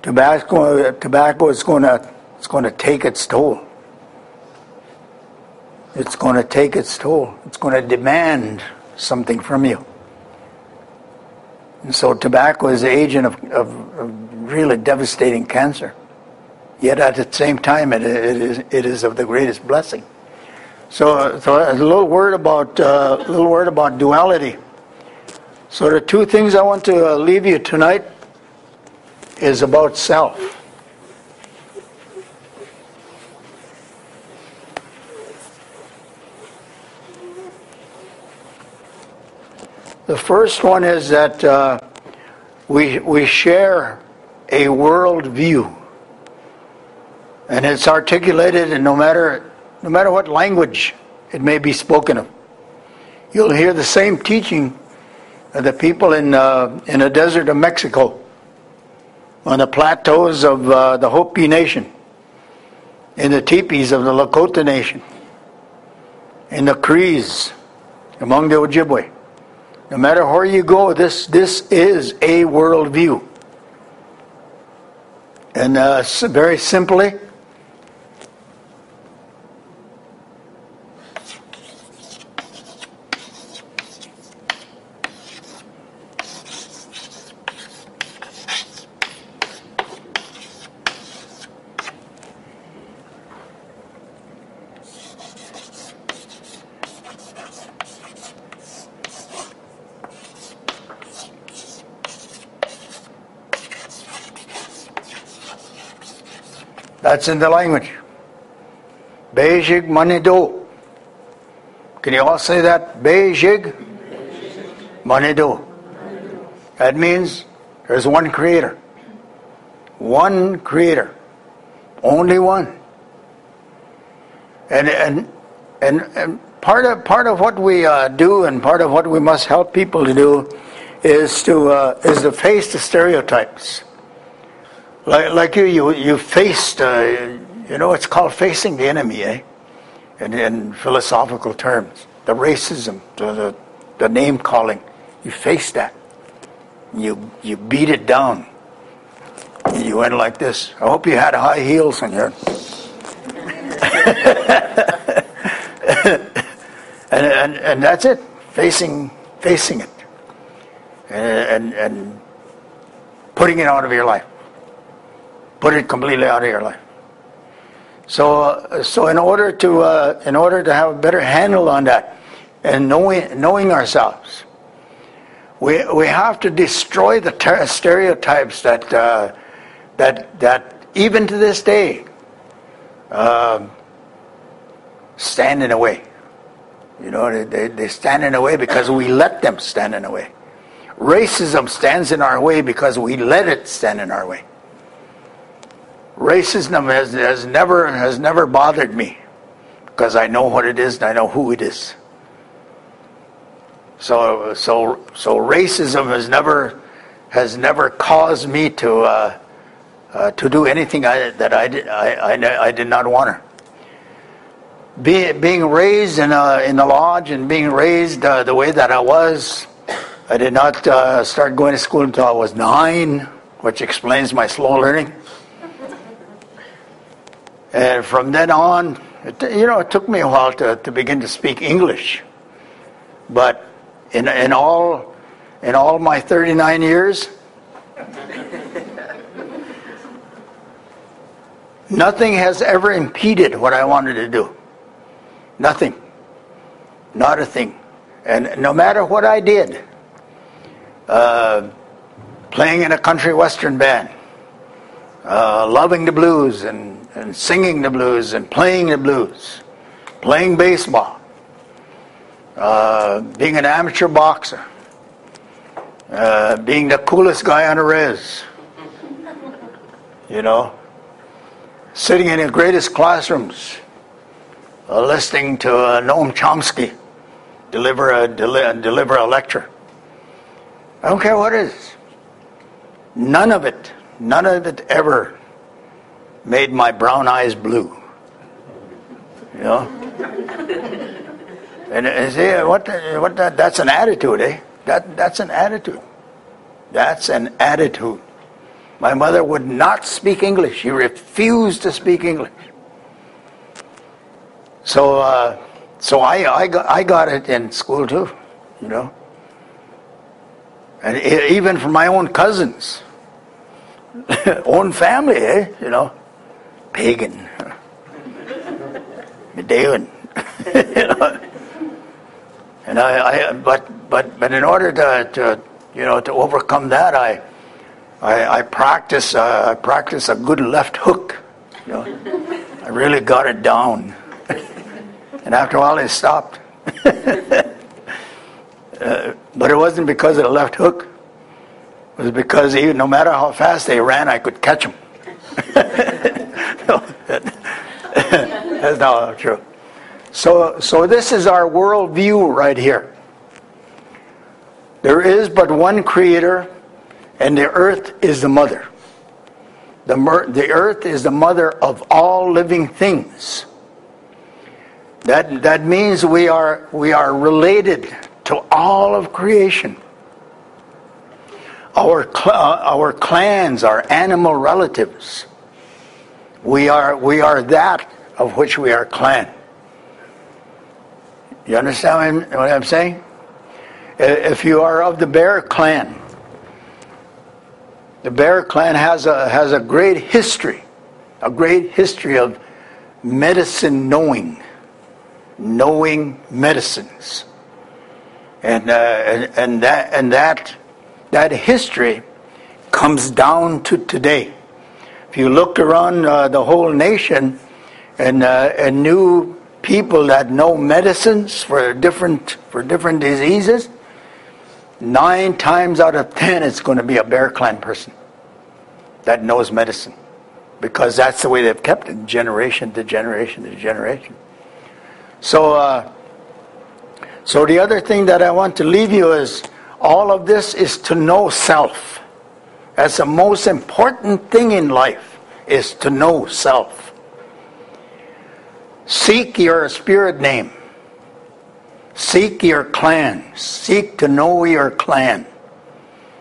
tobacco, tobacco is going to, it's going to take its toll. It's going to take its toll. It's going to demand something from you. And so tobacco is the agent of, of, of really devastating cancer. Yet at the same time, it, it, is, it is of the greatest blessing. So, so a little word about uh, a little word about duality. So the two things I want to uh, leave you tonight is about self. The first one is that uh, we, we share a world view. And it's articulated in no matter, no matter what language it may be spoken of. You'll hear the same teaching of the people in, uh, in the desert of Mexico, on the plateaus of uh, the Hopi Nation, in the teepees of the Lakota Nation, in the Crees, among the Ojibwe. No matter where you go, this, this is a worldview. And uh, very simply, That's in the language. Beijig Manido. Can you all say that? Beijig Manido. That means there's one creator. One creator. Only one. And, and, and, and part, of, part of what we uh, do and part of what we must help people to do is to, uh, is to face the stereotypes like, like you, you, you faced, uh, you know, it's called facing the enemy, eh? In, in philosophical terms. The racism, the, the, the name calling. You faced that. You, you beat it down. You went like this. I hope you had high heels on your. <laughs> and, and, and that's it. Facing, facing it. And, and, and putting it out of your life put it completely out of your life. So, uh, so in order to uh, in order to have a better handle on that, and knowing knowing ourselves, we we have to destroy the ter- stereotypes that uh, that that even to this day uh, stand in the way. You know, they, they stand in the way because we let them stand in the way. Racism stands in our way because we let it stand in our way racism has, has never has never bothered me because I know what it is and I know who it is. So, so, so racism has never, has never caused me to, uh, uh, to do anything I, that I did, I, I, I did not want to. Be, being raised in a, in a lodge and being raised uh, the way that I was, I did not uh, start going to school until I was nine, which explains my slow learning. And from then on, it, you know, it took me a while to, to begin to speak English. But in, in, all, in all my 39 years, nothing has ever impeded what I wanted to do. Nothing. Not a thing. And no matter what I did, uh, playing in a country western band, uh, loving the blues and, and singing the blues and playing the blues, playing baseball, uh, being an amateur boxer, uh, being the coolest guy on the res, you know, sitting in the greatest classrooms, uh, listening to uh, Noam Chomsky deliver a, deli- deliver a lecture. I don't care what it is. None of it, none of it ever made my brown eyes blue. You know? And, and see, what, what that, that's an attitude, eh? That, that's an attitude. That's an attitude. My mother would not speak English. She refused to speak English. So, uh, so I, I, got, I got it in school too, you know. And even from my own cousins, <laughs> own family, eh? You know, pagan, Medean, you know. And I, I, but, but, but in order to, to, you know, to overcome that, I, I, I practice, uh, I practice a good left hook. You know, I really got it down. <laughs> and after a while, it stopped. <laughs> Uh, but it wasn't because of the left hook. It was because no matter how fast they ran, I could catch them. <laughs> <laughs> That's not true. So, so this is our worldview right here. There is but one creator, and the earth is the mother. The, mer- the earth is the mother of all living things. That, that means we are, we are related to all of creation. Our, cl- uh, our clans are animal relatives. We are, we are that of which we are clan. You understand what I'm saying? If you are of the Bear clan, the Bear clan has a, has a great history, a great history of medicine knowing, knowing medicines and uh, and, and that and that that history comes down to today. If you look around uh, the whole nation and uh, and new people that know medicines for different for different diseases, nine times out of ten it's going to be a Bear Clan person that knows medicine because that's the way they've kept it generation to generation to generation. So. Uh, so the other thing that I want to leave you is all of this is to know self. That's the most important thing in life is to know self. Seek your spirit name. Seek your clan. Seek to know your clan.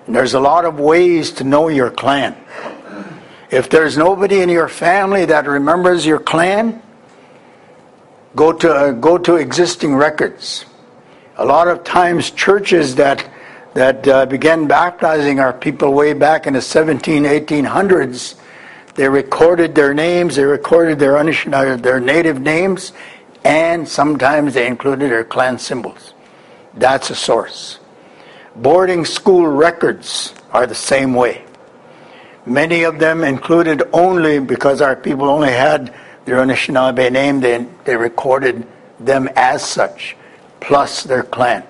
And there's a lot of ways to know your clan. If there's nobody in your family that remembers your clan, go to uh, go to existing records a lot of times churches that that uh, began baptizing our people way back in the 17 1800s they recorded their names they recorded their uh, their native names and sometimes they included their clan symbols. That's a source. Boarding school records are the same way. Many of them included only because our people only had their Anishinaabe name they, they recorded them as such plus their clan.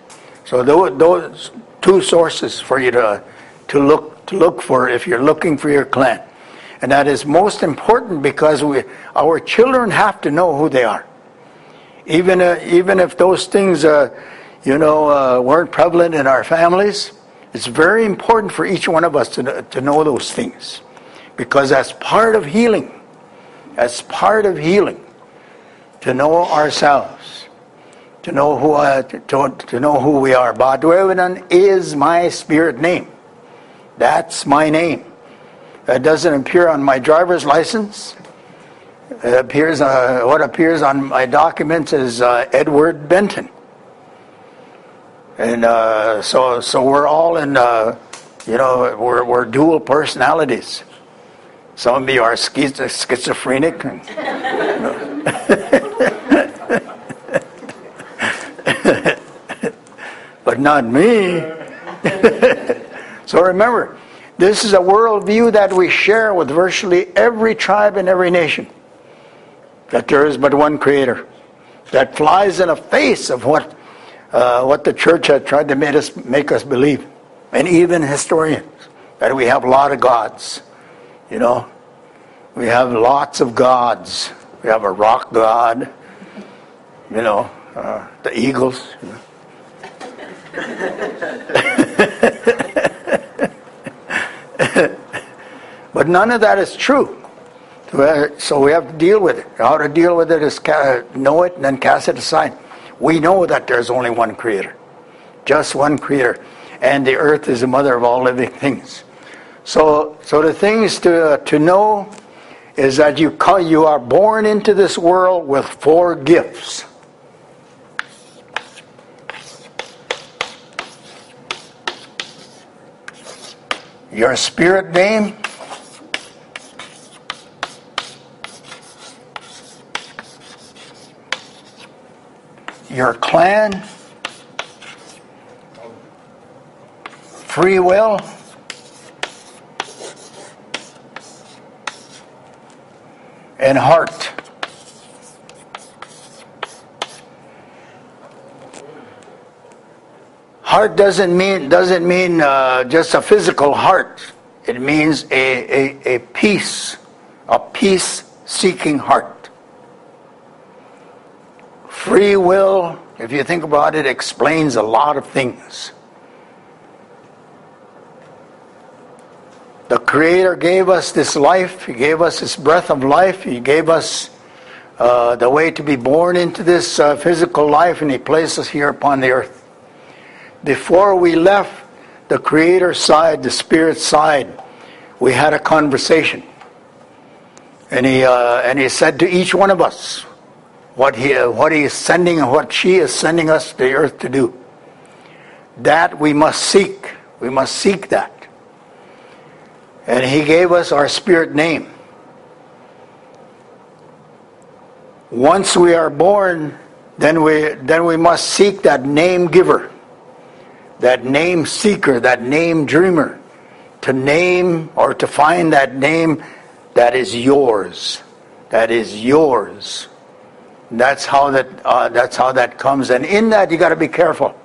So those, those two sources for you to, to, look, to look for if you're looking for your clan. And that is most important because we, our children have to know who they are. Even, uh, even if those things, uh, you know, uh, weren't prevalent in our families. It's very important for each one of us to, to know those things because that's part of healing. That's part of healing to know ourselves, to know who uh, to, to know who we are. Badwewanan is my spirit name. That's my name. It doesn't appear on my driver's license. It appears uh, what appears on my documents is uh, Edward Benton. And uh, so, so we're all in, uh, you know, we're, we're dual personalities. Some of you are schizophrenic. <laughs> but not me. <laughs> so remember, this is a worldview that we share with virtually every tribe and every nation. That there is but one creator. That flies in the face of what uh, what the church had tried to make us, make us believe, and even historians, that we have a lot of gods. You know, we have lots of gods. We have a rock god, you know, uh, the eagles. You know. <laughs> but none of that is true. So we have to deal with it. How to deal with it is know it and then cast it aside. We know that there's only one creator, just one creator, and the earth is the mother of all living things. So, so the things to, uh, to know is that you, call, you are born into this world with four gifts. Your spirit name, your clan, free will, and heart. Heart doesn't mean doesn't mean uh, just a physical heart. It means a, a, a peace, a peace-seeking heart. Free will, if you think about it, explains a lot of things. The Creator gave us this life, He gave us this breath of life, He gave us uh, the way to be born into this uh, physical life, and He placed us here upon the earth. Before we left the Creator side, the Spirit side, we had a conversation. And he, uh, and he said to each one of us, what he, what he is sending and what she is sending us to the earth to do. That we must seek. We must seek that. And he gave us our spirit name. Once we are born, then we, then we must seek that name giver, that name seeker, that name dreamer, to name or to find that name that is yours, that is yours. That's how that uh, that's how that comes, and in that you got to be careful.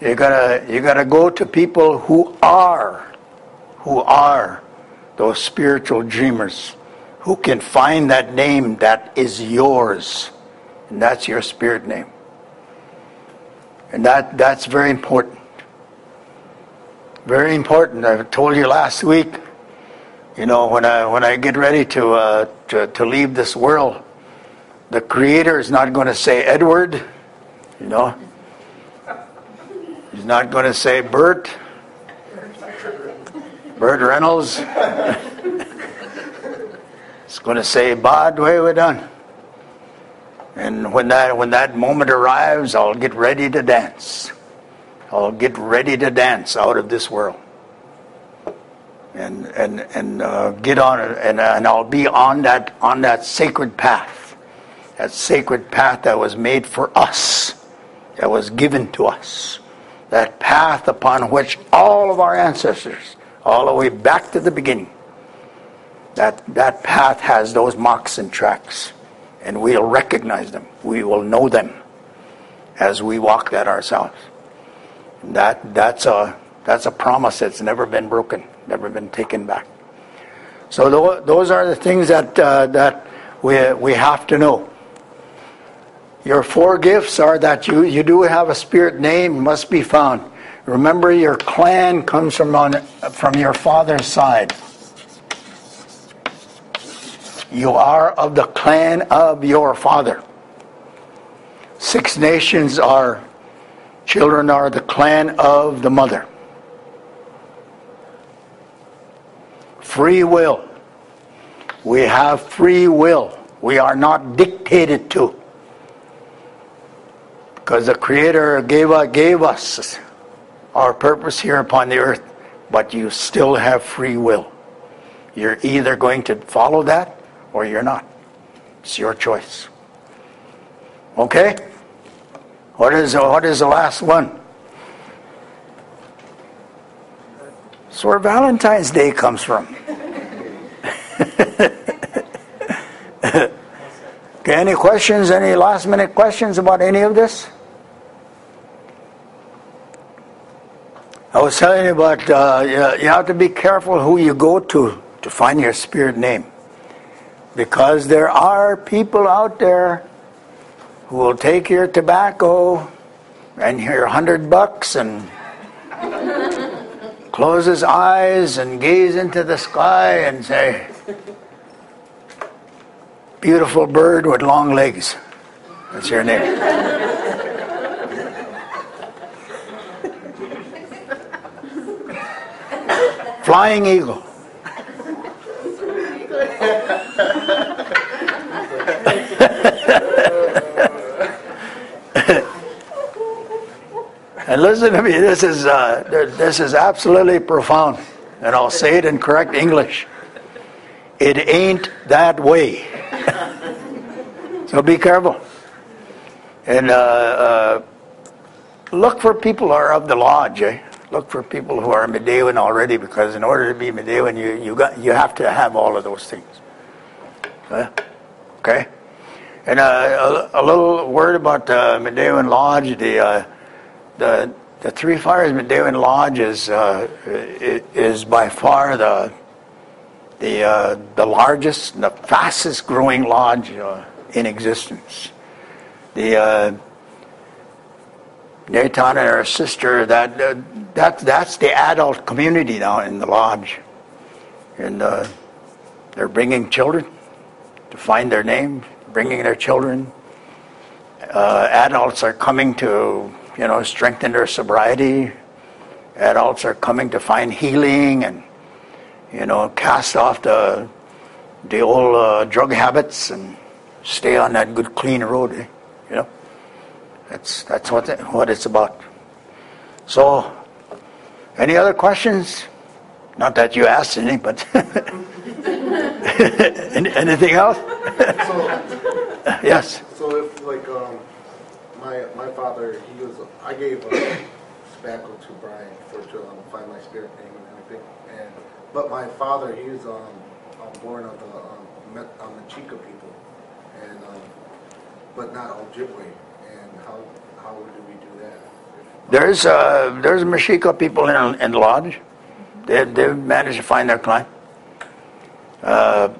You gotta you gotta go to people who are, who are, those spiritual dreamers, who can find that name that is yours, and that's your spirit name. And that that's very important. Very important. I told you last week. You know, when I when I get ready to uh, to, to leave this world the Creator is not going to say Edward, you know. He's not going to say Bert, Bert Reynolds. It's going to say Bod, way we're done. And when that when that moment arrives, I'll get ready to dance. I'll get ready to dance out of this world. And and and uh, get on it, and and I'll be on that on that sacred path that sacred path that was made for us, that was given to us, that path upon which all of our ancestors, all the way back to the beginning, that, that path has those marks and tracks, and we'll recognize them. We will know them as we walk that ourselves. That, that's, a, that's a promise that's never been broken, never been taken back. So those are the things that, uh, that we, we have to know. your four gifts are that you, you do have a spirit name, must be found. Remember, your clan comes from, on, from your father's side. You are of the clan of your father. Six nations are, children are the clan of the mother. Free will. We have free will. We are not dictated to. Because the Creator gave, gave us our purpose here upon the earth, but you still have free will. You're either going to follow that or you're not. It's your choice. Okay? What is, what is the last one? That's where Valentine's Day comes from. <laughs> okay, any questions? Any last minute questions about any of this? I was telling you about uh, you have to be careful who you go to to find your spirit name. Because there are people out there who will take your tobacco and your hundred bucks and <laughs> close his eyes and gaze into the sky and say, Beautiful bird with long legs. That's your name. <laughs> Flying eagle. <laughs> and listen to me, this is, uh, this is absolutely profound. And I'll say it in correct English. It ain't that way. <laughs> so be careful. And uh, uh, look for people who are of the lodge. Eh? Look for people who are Midewiwin already, because in order to be Midewiwin, you, you, got, you have to have all of those things. Okay? And uh, a, a, little word about uh, Midewiwin Lodge. The, uh, the, the Three Fires Midewiwin Lodge is, uh, is by far the, the, the largest, the fastest growing lodge in existence. The Nathan and her sister, that, uh, that, that's the adult community now in the lodge. And uh, they're bringing children to find their name, bringing their children. Uh, adults are coming to, you know, strengthen their sobriety. Adults are coming to find healing and, you know, cast off the the old uh, drug habits and stay on that good, clean road. Eh? You know, that's that's what it, what it's about. So, any other questions? Not that you asked any, but <laughs> <laughs> anything else? so, <laughs> yes. So if like um, my my father, he was I gave uh, tobacco to Brian for to um, find my spirit name and everything, and but my father, he was um, um born of the um, um the Chica people, and um, but not Ojibwe. And how how do we do that? There's uh, there's Mexica people in in the lodge. They they've managed to find their clan. Uh,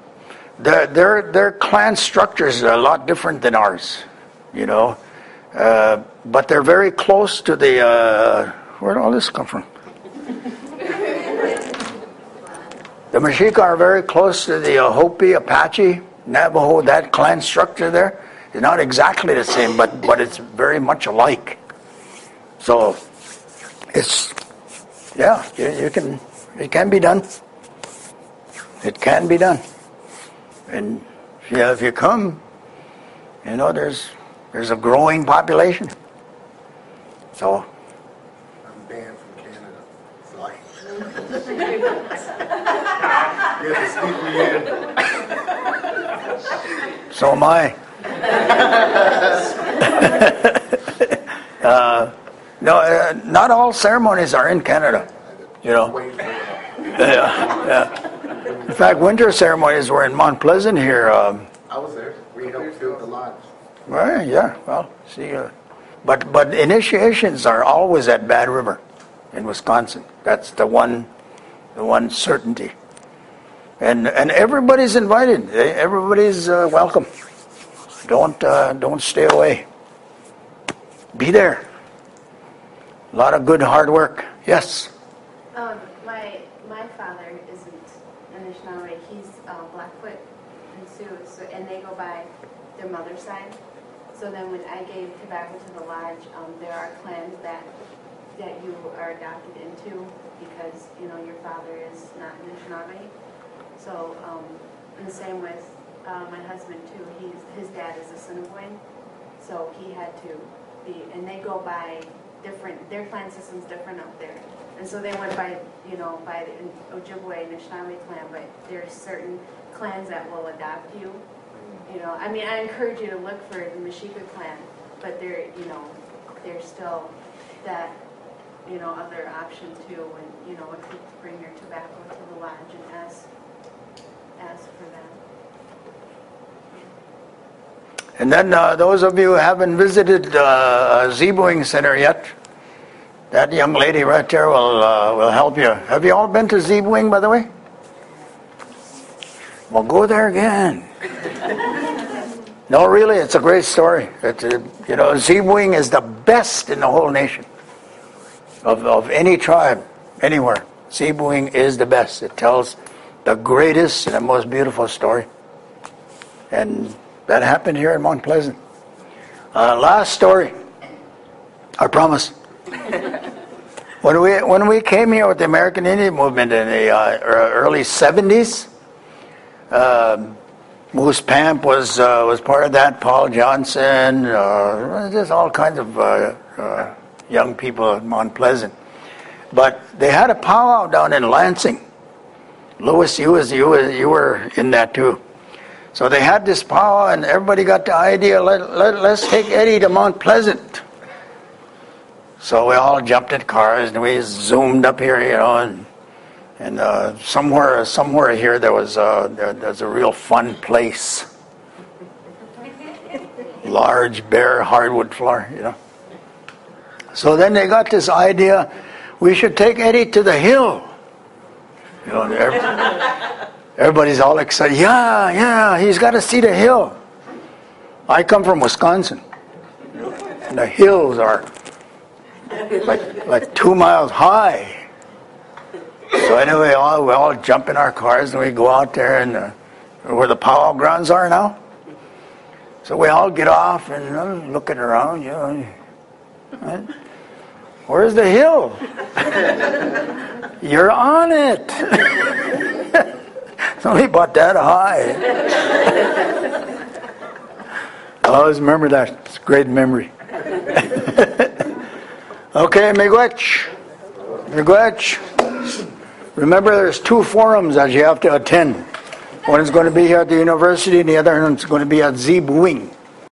their, their, their clan structures are a lot different than ours, you know. Uh, but they're very close to the. Uh, where did all this come from? the Mexica are very close to the Hopi, Apache, Navajo, that clan structure there. Not exactly the same, but, but it's very much alike. So it's, yeah, you, you can, it can be done. It can be done. And yeah, if you come, you know, there's there's a growing population. So I'm banned from Canada. So I So am I. <laughs> uh, no, uh, not all ceremonies are in Canada. You know. <laughs> Yeah, yeah. In fact, winter ceremonies were in Mount Pleasant here. Um, I was there. We helped build the lodge. Well, yeah. Well, see, uh, but but initiations are always at Bad River, in Wisconsin. That's the one, the one certainty. And and everybody's invited. Everybody's uh, welcome. Don't uh, don't stay away. be there. A lot of good hard work. Yes. Um, my, my father isn't Anishinaabe, he's uh, Blackfoot and Sioux, so, and they go by their mother's side. So then when I gave tobacco to the lodge, um, there are clans that, that you are adopted into because, you know, your father is not Anishinaabe. So, um, and the same with, uh, my husband too, he's, his dad is a Assiniboine. So he had to be, and they go by different, their clan system's different up there. And so they went by, you know, by the Ojibwe Anishinaabe clan, but there's certain clans that will adopt you. You know, I mean, I encourage you to look for the Mexica clan, but there, you know, there's still that, you know, other option too, when, you know, if you bring your tobacco to the lodge and ask, ask for that. And then uh, those of you who haven't visited uh, Ziibiwing Center yet, that young lady right there will uh, will help you. Have you all been to Ziibiwing, by the way? Well, go there again. <laughs> no, really, it's a great story. It's, uh, you know, Ziibiwing is the best in the whole nation of, of any tribe, anywhere. Ziibiwing is the best. It tells the greatest and the most beautiful story. And that happened here in Mount Pleasant. Uh, last story. I promise. <laughs> when we when we came here with the American Indian movement in the uh, early '70s, um, Moose Pamp was uh, was part of that. Paul Johnson, uh, just all kinds of uh, uh, young people at Mount Pleasant. But they had a powwow down in Lansing. Lewis, you was you was, you were in that too. So they had this powwow, and everybody got the idea. Let, let let's take Eddie to Mount Pleasant. So we all jumped in cars and we zoomed up here, you know, and and uh, somewhere somewhere here there was a, there, there's a real fun place. Large bare hardwood floor, you know. So then they got this idea, we should take Eddie to the hill. You know, everybody, everybody's all excited. Yeah, yeah, he's got to see the hill. I come from Wisconsin. And the hills are like like two miles high. So anyway, all, we all jump in our cars and we go out there and uh, where the powwow grounds are now. So we all get off and uh, looking around, you know. Where's the hill? <laughs> You're on it. <laughs> only about that high. <laughs> I always remember that. It's a great memory. Okay, Miigwech. Miigwech. Remember, there's two forums that you have to attend. One is going to be here at the university, and the other one is going to be at Ziibiwing.